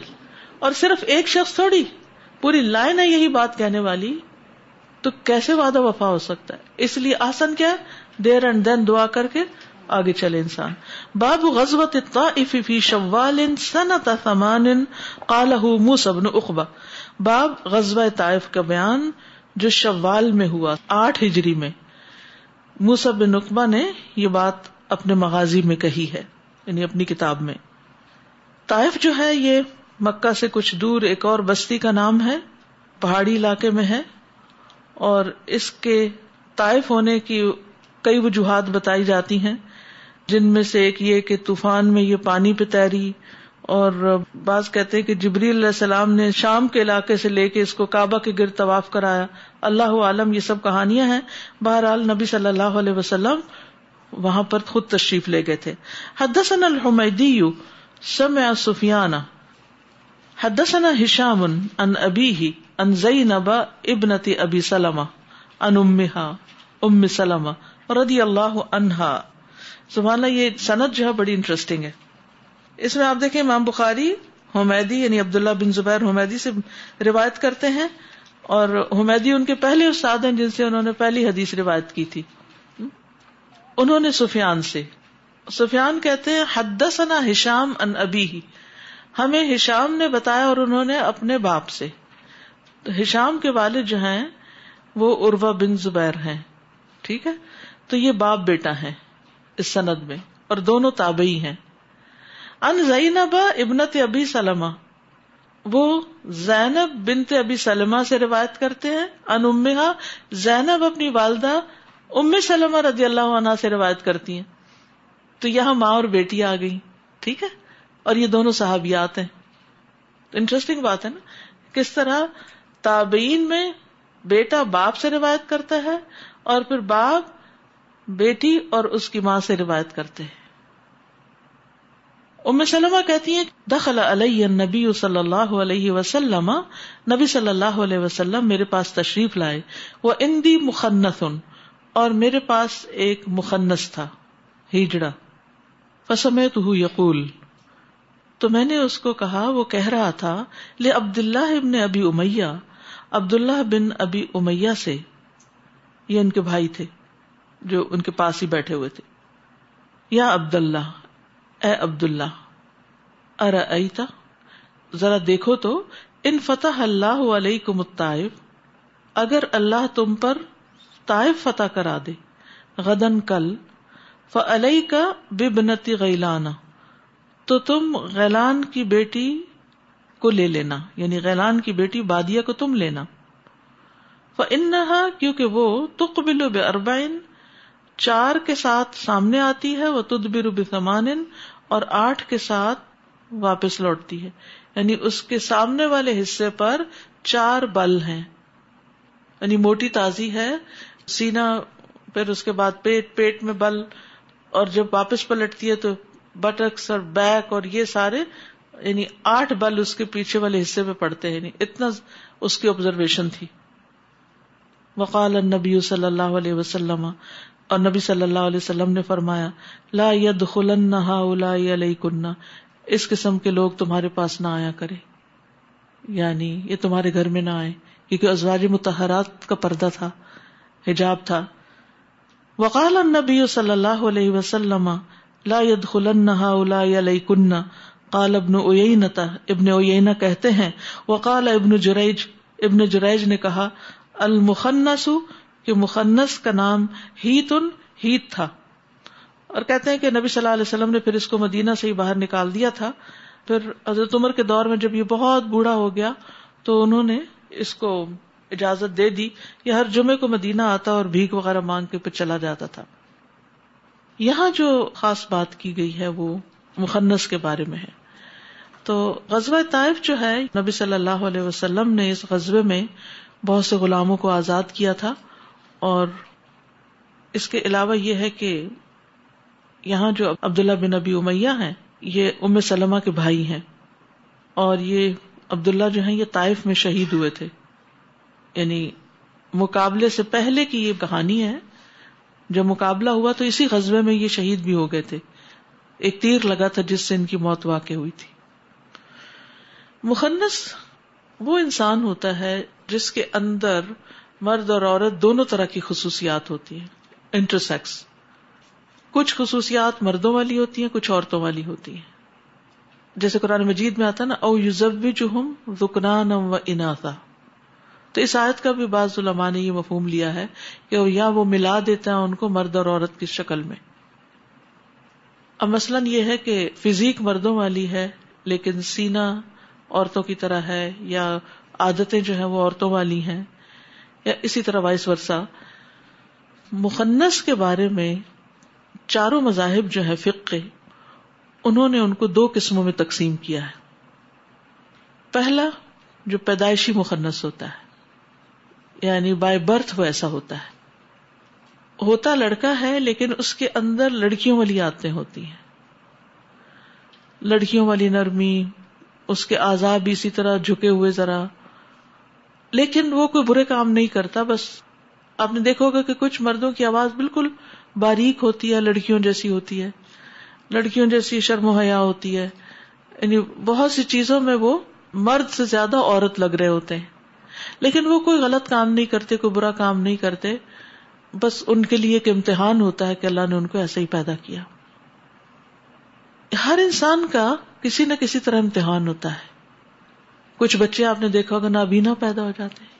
اور صرف ایک شخص تھوڑی پوری لائن ہے یہی بات کہنے والی تو کیسے وعدہ وفا ہو سکتا ہے؟ اس لیے آسن کیا ہے؟ دیر اینڈ دین دعا کر کے آگے چلے انسان۔ باب غزوت الطائف فی شوال سنت ثمان قالہ موسیٰ بن عقبہ باب غزوہ طائف کا بیان جو شوال میں ہوا، آٹھ ہجری میں۔ موسیٰ بن عقبہ نے یہ بات اپنے مغازی میں کہی ہے یعنی اپنی کتاب میں۔ طائف جو ہے، یہ مکہ سے کچھ دور ایک اور بستی کا نام ہے، پہاڑی علاقے میں ہے۔ اور اس کے طائف ہونے کی کئی وجوہات بتائی جاتی ہیں۔ جن میں سے ایک یہ کہ طوفان میں یہ پانی پہ تیری، اور بعض کہتے ہیں کہ جبری علیہ السلام نے شام کے علاقے سے لے کے اس کو کعبہ کے گرد طواف کرایا۔ اللہ عالم، یہ سب کہانیاں ہیں۔ بہرحال نبی صلی اللہ علیہ وسلم وہاں پر خود تشریف لے گئے تھے۔ حدثنا الحمیدی سمع سفیان حدثنا ہشام ان ابی ہی ان زینب ابنت ابی سلمہ ان امہا ام سلمہ رضی اللہ عنہا سبحانہ یہ سند جو ہے بڑی انٹرسٹنگ ہے۔ اس میں آپ دیکھیں امام بخاری، حمیدی یعنی عبداللہ بن زبیر حمیدی سے روایت کرتے ہیں اور حمیدی ان کے پہلے استاد ہیں جن سے انہوں نے پہلی حدیث روایت کی تھی۔ انہوں نے سفیان سے سفیان کہتے ہیں، حدثنا ہشام ان ابی ہی ہمیں ہشام نے بتایا اور انہوں نے اپنے باپ سے۔ تو ہشام کے والد جو ہیں، وہ عروا بن زبیر ہیں۔ ٹھیک ہے؟ تو یہ باپ بیٹا ہے اس سند میں اور دونوں تابعی ہیں۔ ان زینب ابنت ابی سلمہ۔ وہ زینب بنت ابی سلمہ سے روایت کرتے ہیں۔ ان امہا، زینب اپنی والدہ ام سلمہ رضی اللہ عنہ سے روایت کرتی ہیں۔ تو یہاں ماں اور بیٹی آ گئی ٹھیک ہے؟ اور یہ دونوں صحابیات ہیں۔ انٹرسٹنگ بات ہے نا؟ کس طرح تابعین میں بیٹا باپ سے روایت کرتا ہے اور پھر باپ بیٹی اور اس کی ماں سے روایت کرتے ہیں۔ ام سلمہ کہتی ہیں، دخل علیہ نبی صلی اللہ علیہ وسلم، نبی صلی اللہ علیہ وسلم میرے پاس تشریف لائے، وہ اندی مخنت اور میرے پاس ایک مخنس تھا، ہجڑا۔ فسمے تو یقول تو میں نے اس کو کہا، وہ کہہ رہا تھا لے عبد اللہ ابن ابی امیہ عبد اللہ بن ابی امیہ سے، یہ ان کے بھائی تھے، جو ان کے پاس ہی بیٹھے ہوئے تھے۔ یا عبد اللہ اے عبد اللہ ارتا ذرا دیکھو تو، ان فتح اللہ علیہ کو اگر اللہ تم پر طائف فتح کرا دے غدن کل فعلئی کا ببنتی غیلانا تو تم غیلان کی بیٹی کو لے لینا یعنی غیلان کی بیٹی بادیا کو تم لینا۔ فنحا کیونکہ وہ تقبل بے اربائن چار کے ساتھ سامنے آتی ہے وہ تدبر بثمان، اور آٹھ کے ساتھ واپس لوٹتی ہے۔ یعنی اس کے سامنے والے حصے پر چار بل ہیں۔ یعنی موٹی تازی ہے سینا پھر اس کے بعد پیٹ پیٹ میں بل اور جب واپس پلٹتی ہے تو بٹکس اور بیک اور یہ سارے یعنی آٹھ بل اس کے پیچھے والے حصے پہ پڑتے ہیں یعنی اتنا اس کی آبزرویشن تھی۔ وقال النبی صلی اللہ علیہ وسلم، اور نبی صلی اللہ علیہ وسلم نے فرمایا، لا يدخلن هؤلاء علیکن، اس قسم کے لوگ تمہارے پاس نہ آیا کرے۔ یعنی یہ تمہارے گھر میں نہ آئے، کیونکہ ازواج متحرات کا پردہ تھا، حجاب تھا۔ وقال النبی صلی اللہ علیہ وسلم، لا يدخلن هؤلاء علیکن، قال ابن اوینتا ابن اوینا کہتے ہیں، وقال ابن جریج ابن جریج نے کہا، المخنس، کہ مخنس کا نام ہیتن، ہیت تھا۔ اور کہتے ہیں کہ نبی صلی اللہ علیہ وسلم نے پھر اس کو مدینہ سے ہی باہر نکال دیا تھا۔ پھر حضرت عمر کے دور میں جب یہ بہت بوڑھا ہو گیا، تو انہوں نے اس کو اجازت دے دی یہ ہر جمعے کو مدینہ آتا اور بھیک وغیرہ مانگ کے پھر چلا جاتا تھا۔ یہاں جو خاص بات کی گئی ہے وہ مخنس کے بارے میں ہے۔ تو غزوہ طائف جو ہے، نبی صلی اللہ علیہ وسلم نے اس غزبے میں بہت سے غلاموں کو آزاد کیا تھا۔ اور اس کے علاوہ یہ ہے کہ یہاں جو عبداللہ بن ابی امیہ ہیں، یہ ام سلمہ کے بھائی ہیں۔ اور یہ عبداللہ جو ہیں، یہ طائف میں شہید ہوئے تھے۔ یعنی مقابلے سے پہلے کی یہ کہانی ہے، جب مقابلہ ہوا تو اسی قصبے میں یہ شہید بھی ہو گئے تھے۔ ایک تیر لگا تھا جس سے ان کی موت واقع ہوئی تھی۔ مخنس وہ انسان ہوتا ہے جس کے اندر مرد اور عورت دونوں طرح کی خصوصیات ہوتی ہیں۔ انٹرسیکس۔ کچھ خصوصیات مردوں والی ہوتی ہیں، کچھ عورتوں والی ہوتی ہیں۔ جیسے قرآن مجید میں آتا نا، او یوزب جم رکنان و اناسا تو اس آیت کا بھی بعض علماء نے یہ مفہوم لیا ہے کہ یا وہ ملا دیتا ہے ان کو مرد اور عورت کی شکل میں۔ اب مثلاً یہ ہے کہ فزیک مردوں والی ہے، لیکن سینا عورتوں کی طرح ہے یا عادتیں جو ہیں وہ عورتوں والی ہیں، یا اسی طرح وائس ورسا مخنس کے بارے میں چاروں مذاہب جو ہے فقہ، انہوں نے ان کو دو قسموں میں تقسیم کیا ہے۔ پہلا، جو پیدائشی مخنس ہوتا ہے۔ یعنی بائی برتھ وہ ایسا ہوتا ہے۔ ہوتا لڑکا ہے لیکن اس کے اندر لڑکیوں والی آتے ہوتی ہیں۔ لڑکیوں والی نرمی، اس کے آزاد بھی اسی طرح جھکے ہوئے ذرا۔ لیکن وہ کوئی برے کام نہیں کرتا، بس آپ نے دیکھو گا کہ کچھ مردوں کی آواز بالکل باریک ہوتی ہے، لڑکیوں جیسی ہوتی ہے۔ لڑکیوں جیسی شرم و حیا ہوتی ہے۔ یعنی بہت سی چیزوں میں وہ مرد سے زیادہ عورت لگ رہے ہوتے ہیں۔ لیکن وہ کوئی غلط کام نہیں کرتے، کوئی برا کام نہیں کرتے۔ بس ان کے لیے ایک امتحان ہوتا ہے کہ اللہ نے ان کو ایسے ہی پیدا کیا۔ ہر انسان کا کسی نہ کسی طرح امتحان ہوتا ہے۔ کچھ بچے آپ نے دیکھا ہوگا نابینا پیدا ہو جاتے ہیں۔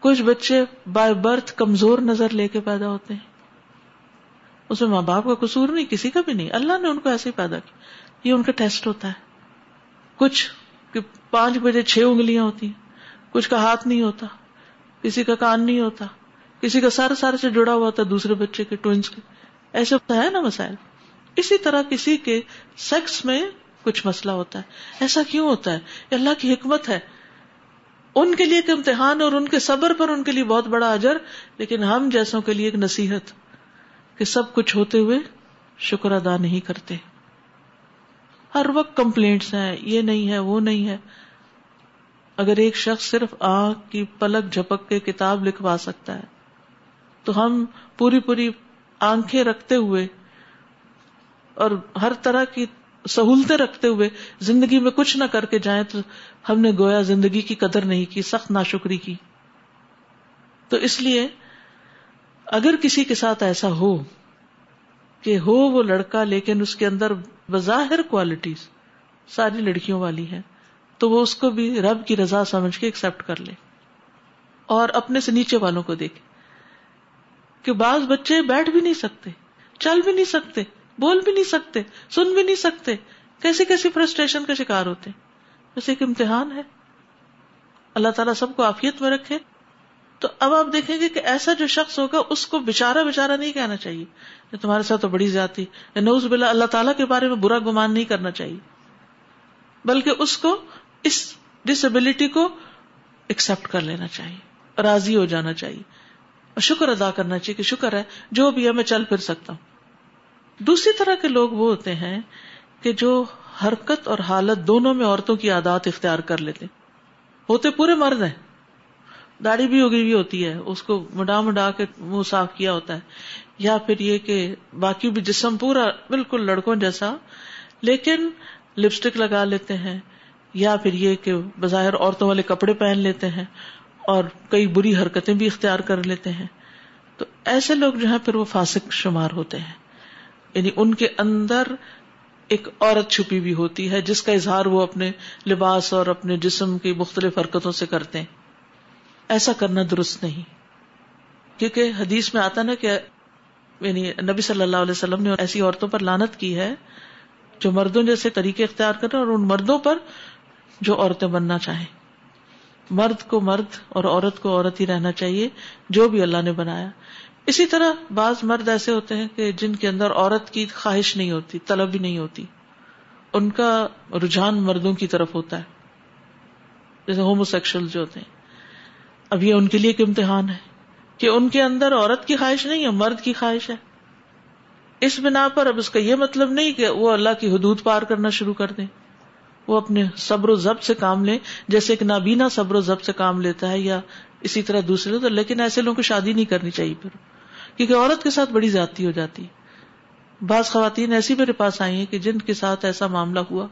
کچھ بچے بائی برتھ کمزور نظر لے کے پیدا ہوتے ہیں۔ اس میں ماں باپ کا قصور نہیں، کسی کا بھی نہیں۔ اللہ نے ان کو ایسے ہی پیدا کیا۔ یہ ان کا ٹیسٹ ہوتا ہے۔ کچھ پانچ بجے چھ انگلیاں ہوتی ہیں۔ کچھ کا ہاتھ نہیں ہوتا، کسی کا کان نہیں ہوتا، کسی کا سر سر سے جڑا ہوا ہوتا دوسرے بچے کے ٹوئنس کے۔ ایسے ہوتا ہے نا مسائل۔ اسی طرح کسی کے سیکس میں کچھ مسئلہ ہوتا ہے۔ ایسا کیوں ہوتا ہے؟ اللہ کی حکمت ہے۔ ان کے لیے ایک امتحان اور ان کے صبر پر ان کے لیے بہت بڑا اجر، لیکن ہم جیسوں کے لیے ایک نصیحت کہ سب کچھ ہوتے ہوئے شکر ادا نہیں کرتے۔ ہر وقت کمپلینٹس ہیں، یہ نہیں ہے، وہ نہیں ہے۔ اگر ایک شخص صرف آنکھ کی پلک جھپک کے کتاب لکھوا سکتا ہے، تو ہم پوری پوری آنکھیں رکھتے ہوئے اور ہر طرح کی سہولتیں رکھتے ہوئے زندگی میں کچھ نہ کر کے جائیں تو ہم نے گویا زندگی کی قدر نہیں کی، سخت ناشکری کی۔ تو اس لیے اگر کسی کے ساتھ ایسا ہو کہ ہو وہ لڑکا لیکن اس کے اندر بظاہر کوالٹیز ساری لڑکیوں والی ہے تو وہ اس کو بھی رب کی رضا سمجھ کے ایکسپٹ کر لے اور اپنے سے نیچے والوں کو دیکھے کہ بعض بچے بیٹھ بھی نہیں سکتے، چل بھی نہیں سکتے، بول بھی نہیں سکتے، سن بھی نہیں سکتے کیسی کیسی فرسٹریشن کا شکار ہوتے بس ایک امتحان ہے۔ اللہ تعالیٰ سب کو آفیت میں رکھے۔ تو اب آپ دیکھیں گے کہ ایسا جو شخص ہوگا، اس کو بےچارا بےچارا نہیں کہنا چاہیے۔ تمہارے ساتھ تو بڑی زیادتی نوز بلا اللہ تعالیٰ کے بارے میں برا گمان نہیں کرنا چاہیے۔ بلکہ اس کو اس ڈسبلٹی کو ایکسپٹ کر لینا چاہیے، راضی ہو جانا چاہیے۔ اور شکر ادا کرنا چاہیے کہ شکر ہے، جو بھی ہے میں چل پھر سکتا ہوں۔ دوسری طرح کے لوگ وہ ہوتے ہیں کہ جو حرکت اور حالت دونوں میں عورتوں کی عادات اختیار کر لیتے ہوتے پورے مرد ہیں۔ داڑھی بھی اگی ہوئی ہوتی ہے، اس کو مڈا مڈا کے منہ صاف کیا ہوتا ہے۔ یا پھر یہ کہ باقی بھی جسم پورا بالکل لڑکوں جیسا، لیکن لپسٹک لگا لیتے ہیں۔ یا پھر یہ کہ بظاہر عورتوں والے کپڑے پہن لیتے ہیں اور کئی بری حرکتیں بھی اختیار کر لیتے ہیں۔ تو ایسے لوگ جو ہے پھر وہ فاسق شمار ہوتے ہیں۔ یعنی ان کے اندر ایک عورت چھپی بھی ہوتی ہے جس کا اظہار وہ اپنے لباس اور اپنے جسم کی مختلف حرکتوں سے کرتے ہیں۔ ایسا کرنا درست نہیں۔ کیونکہ حدیث میں آتا نا کہ یعنی نبی صلی اللہ علیہ وسلم نے ایسی عورتوں پر لانت کی ہے جو مردوں جیسے طریقے اختیار کریں اور ان مردوں پر جو عورتیں بننا چاہیں۔ مرد کو مرد اور عورت کو عورت ہی رہنا چاہیے، جو بھی اللہ نے بنایا۔ اسی طرح بعض مرد ایسے ہوتے ہیں کہ جن کے اندر عورت کی خواہش نہیں ہوتی، طلب بھی نہیں ہوتی۔ ان کا رجحان مردوں کی طرف ہوتا ہے۔ جیسے ہومو سیکشل جو ہوتے ہیں۔ اب یہ ان کے لیے ایک امتحان ہے کہ ان کے اندر عورت کی خواہش نہیں ہے، مرد کی خواہش ہے۔ اس بنا پر اب اس کا یہ مطلب نہیں کہ وہ اللہ کی حدود پار کرنا شروع کر دیں۔ وہ اپنے صبر و ضبط سے کام لیں۔ جیسے ایک نابینا صبر و ضبط سے کام لیتا ہے یا اسی طرح دوسرے تو لیکن ایسے لوگوں کو شادی نہیں کرنی چاہیے پھر۔ کیونکہ عورت کے ساتھ بڑی زیادتی ہو جاتی۔ ہے بعض خواتین ایسی میرے پاس آئی ہیں کہ جن کے ساتھ ایسا معاملہ ہوا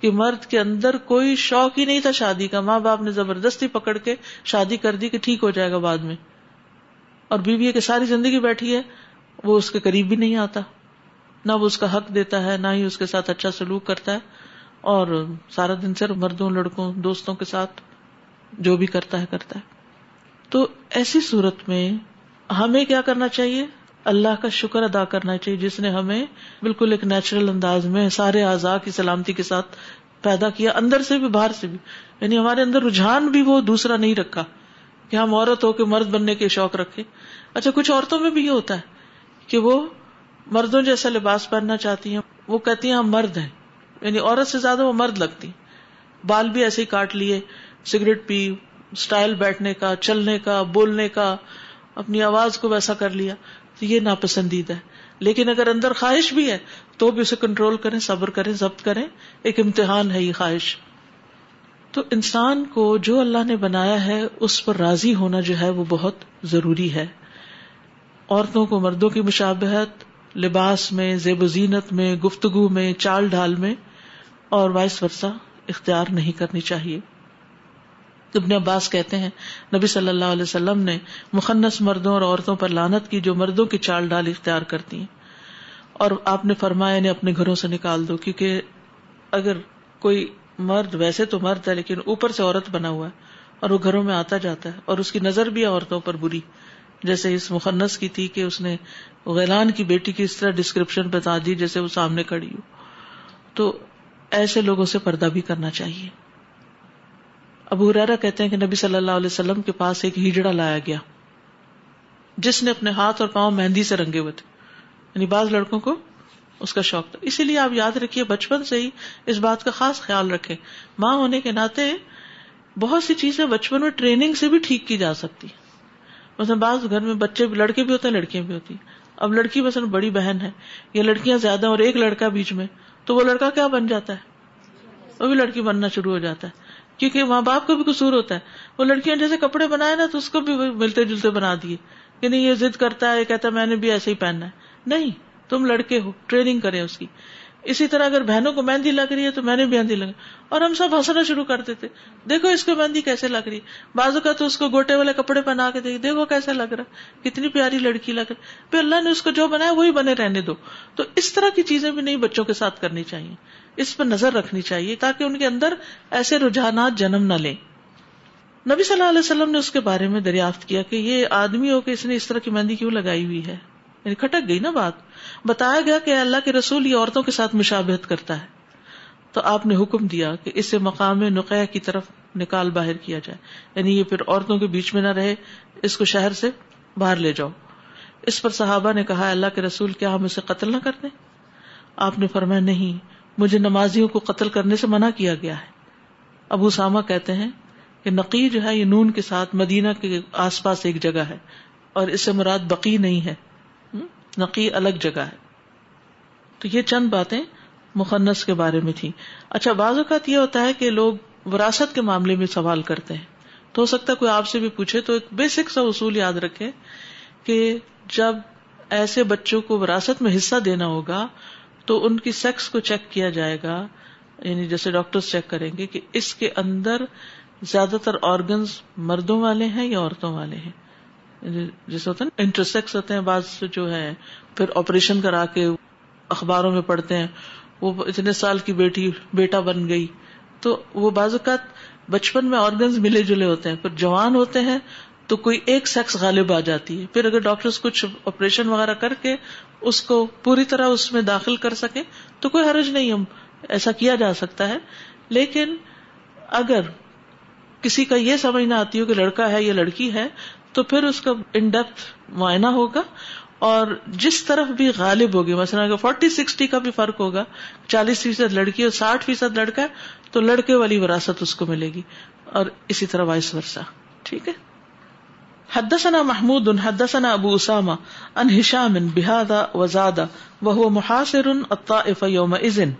کہ مرد کے اندر کوئی شوق ہی نہیں تھا شادی کا۔ ماں باپ نے زبردستی پکڑ کے شادی کر دی کہ ٹھیک ہو جائے گا بعد میں۔ اور بیوی کی ساری زندگی بیٹھی ہے، وہ اس کے قریب بھی نہیں آتا۔ نہ وہ اس کا حق دیتا ہے، نہ ہی اس کے ساتھ اچھا سلوک کرتا ہے۔ اور سارا دن صرف مردوں، لڑکوں، دوستوں کے ساتھ جو بھی کرتا ہے کرتا ہے۔ تو ایسی صورت میں ہمیں کیا کرنا چاہیے؟ اللہ کا شکر ادا کرنا چاہیے، جس نے ہمیں بالکل ایک نیچرل انداز میں سارے اعضاء کی سلامتی کے ساتھ پیدا کیا، اندر سے بھی، باہر سے بھی۔ یعنی ہمارے اندر رجحان بھی وہ دوسرا نہیں رکھا کہ ہم عورت ہو کے مرد بننے کے شوق رکھے اچھا کچھ عورتوں میں بھی یہ ہوتا ہے کہ وہ مردوں جیسا لباس پہننا چاہتی ہیں، وہ کہتی ہیں ہم مرد ہیں۔ یعنی عورت سے زیادہ وہ مرد لگتی بال بھی ایسے ہی کاٹ لیے، سگریٹ پی اسٹائل بیٹھنے کا، چلنے کا، بولنے کا، اپنی آواز کو ویسا کر لیا، تو یہ ناپسندیدہ ہے۔ لیکن اگر اندر خواہش بھی ہے، تو بھی اسے کنٹرول کریں، صبر کریں، ضبط کریں، ایک امتحان ہے یہ خواہش۔ تو انسان کو جو اللہ نے بنایا ہے، اس پر راضی ہونا جو ہے، وہ بہت ضروری ہے۔ عورتوں کو مردوں کی مشابہت، لباس میں، زیب و زینت میں، گفتگو میں، چال ڈھال میں اور وائس ورثہ اختیار نہیں کرنی چاہیے۔ ابن عباس کہتے ہیں، نبی صلی اللہ علیہ وسلم نے مخنص مردوں اور عورتوں پر لانت کی جو مردوں کی چال ڈال اختیار کرتی ہیں۔ اور آپ نے فرمایا، انہیں اپنے گھروں سے نکال دو، کیونکہ اگر کوئی مرد، ویسے تو مرد ہے، لیکن اوپر سے عورت بنا ہوا ہے اور وہ گھروں میں آتا جاتا ہے۔ اور اس کی نظر بھی ہے عورتوں پر بری۔ جیسے اس مخنص کی تھی کہ اس نے غیلان کی بیٹی کی اس طرح ڈسکرپشن بتا دی جیسے وہ سامنے کھڑی ہو۔ تو ایسے لوگوں سے پردہ بھی کرنا چاہیے۔ ابو ہرارا کہتے ہیں کہ نبی صلی اللہ علیہ وسلم کے پاس ایک ہیجڑا لایا گیا۔ جس نے اپنے ہاتھ اور پاؤں مہندی سے رنگے ہوئے تھے۔ یعنی بعض لڑکوں کو اس کا شوق تھا۔ اسی لیے آپ یاد رکھیے، بچپن سے ہی اس بات کا خاص خیال رکھے ماں ہونے کے ناطے بہت سی چیزیں بچپن میں ٹریننگ سے بھی ٹھیک کی جا سکتی۔ مثلاً بعض گھر میں بچے لڑکے بھی ہوتے ہیں، لڑکیاں بھی ہوتی۔ اب لڑکی مثلاً بڑی بہن ہے، یا لڑکیاں زیادہ اور ایک لڑکا بیچ میں۔ تو وہ لڑکا کیا بن جاتا ہے؟ وہ بھی لڑکی بننا شروع ہو جاتا ہے۔ کیونکہ ماں باپ کا بھی قصور ہوتا ہے۔ وہ لڑکیاں جیسے کپڑے بنائے نا تو اس کو بھی ملتے جلتے بنا دیے۔ کہ نہیں، یہ ضد کرتا ہے، کہتا ہے میں نے بھی ایسے ہی پہننا ہے۔ نہیں، تم لڑکے ہو، ٹریننگ کریں اس کی۔ اسی طرح اگر بہنوں کو مہندی لگ رہی ہے تو میں نے مہندی لگ اور ہم سب ہنسنا شروع کر دیتے۔ دیکھو اس کو مہندی کیسے لگ رہی۔ بازو کا تو اس کو گوٹے والے کپڑے پہنا کے دیکھ دیکھو کیسے لگ رہا۔ کتنی پیاری لڑکی لگ رہی۔ پھر اللہ نے اس کو جو بنایا وہی بنے رہنے دو۔ تو اس طرح کی چیزیں بھی نہیں بچوں کے ساتھ کرنی چاہیے۔ اس پر نظر رکھنی چاہیے تاکہ ان کے اندر ایسے رجحانات جنم نہ لیں۔ نبی صلی اللہ علیہ وسلم نے اس کے بارے میں دریافت کیا کہ یہ آدمی ہو کہ اس نے اس طرح کی مہندی کیوں لگائی ہوئی ہے۔ یعنی کھٹک گئی نا بات۔ بتایا گیا کہ اللہ کے رسول یہ عورتوں کے ساتھ مشابہت کرتا ہے۔ تو آپ نے حکم دیا کہ اسے مقام نقیہ کی طرف نکال باہر کیا جائے۔ یعنی یہ پھر عورتوں کے بیچ میں نہ رہے، اس کو شہر سے باہر لے جاؤ۔ اس پر صحابہ نے کہا، اللہ کے رسول، کیا ہم اسے قتل نہ کرتے آپ نے فرمایا، نہیں، مجھے نمازیوں کو قتل کرنے سے منع کیا گیا ہے۔ ابو ساما کہتے ہیں کہ نقی جو ہے، یہ نون کے ساتھ مدینہ کے آس پاس ایک جگہ ہے اور اس سے مراد بقی نہیں ہے۔ نقی الگ جگہ ہے۔ تو یہ چند باتیں مخنص کے بارے میں تھی اچھا بعض اوقات یہ ہوتا ہے کہ لوگ وراثت کے معاملے میں سوال کرتے ہیں۔ تو ہو سکتا ہے کوئی آپ سے بھی پوچھے تو ایک بیسک سا اصول یاد رکھے کہ جب ایسے بچوں کو وراثت میں حصہ دینا ہوگا تو ان کی سیکس کو چیک کیا جائے گا۔ یعنی جیسے ڈاکٹر چیک کریں گے کہ اس کے اندر زیادہ تر آرگنز مردوں والے ہیں یا عورتوں والے ہیں۔ جیسے ہوتا ہے انٹرسیکس ہوتے ہیں بعض جو ہے پھر آپریشن کرا کے اخباروں میں پڑھتے ہیں۔ وہ اتنے سال کی بیٹی، بیٹا بن گئی۔ تو وہ بعض اوقات بچپن میں آرگنز ملے جلے ہوتے ہیں۔ پھر جوان ہوتے ہیں تو کوئی ایک سیکس غالب آ جاتی ہے۔ پھر اگر ڈاکٹر کچھ آپریشن وغیرہ کر کے اس کو پوری طرح اس میں داخل کر سکے تو کوئی حرج نہیں، ہم ایسا کیا جا سکتا ہے۔ لیکن اگر کسی کا یہ سمجھ نہ آتی ہو کہ لڑکا ہے یا لڑکی ہے تو پھر اس کا ان ڈیپتھ معائنہ ہوگا اور جس طرف بھی غالب ہوگی، مثلاً اگر فورٹی سکسٹی کا بھی فرق ہوگا، چالیس فیصد لڑکی اور ساٹھ فیصد لڑکا ہے، تو لڑکے والی وراثت اس کو ملے گی اور اسی طرح وائس ورسا ٹھیک ہے؟ حدثنا محمود، حدثنا ابو اسامہ ان ہشام بہادا وزادہ وہ محاصر الطائف یوم اذن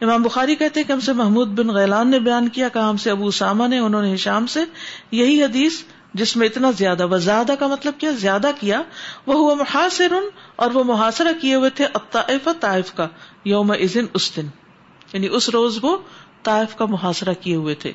امام بخاری کہتے کہ ہم سے محمود بن غیلان نے بیان کیا کہ ہم سے ابو اسامہ نے، انہوں نے ہشام سے یہی حدیث جس میں اتنا زیادہ وہ زیادہ کا مطلب کیا، زیادہ کیا، وہ ہوا محاصر اور وہ محاصرہ کیے ہوئے تھے الطائف طائف کا یوم اس دن۔ یعنی اس روز وہ طائف کا محاصرہ کیے ہوئے تھے۔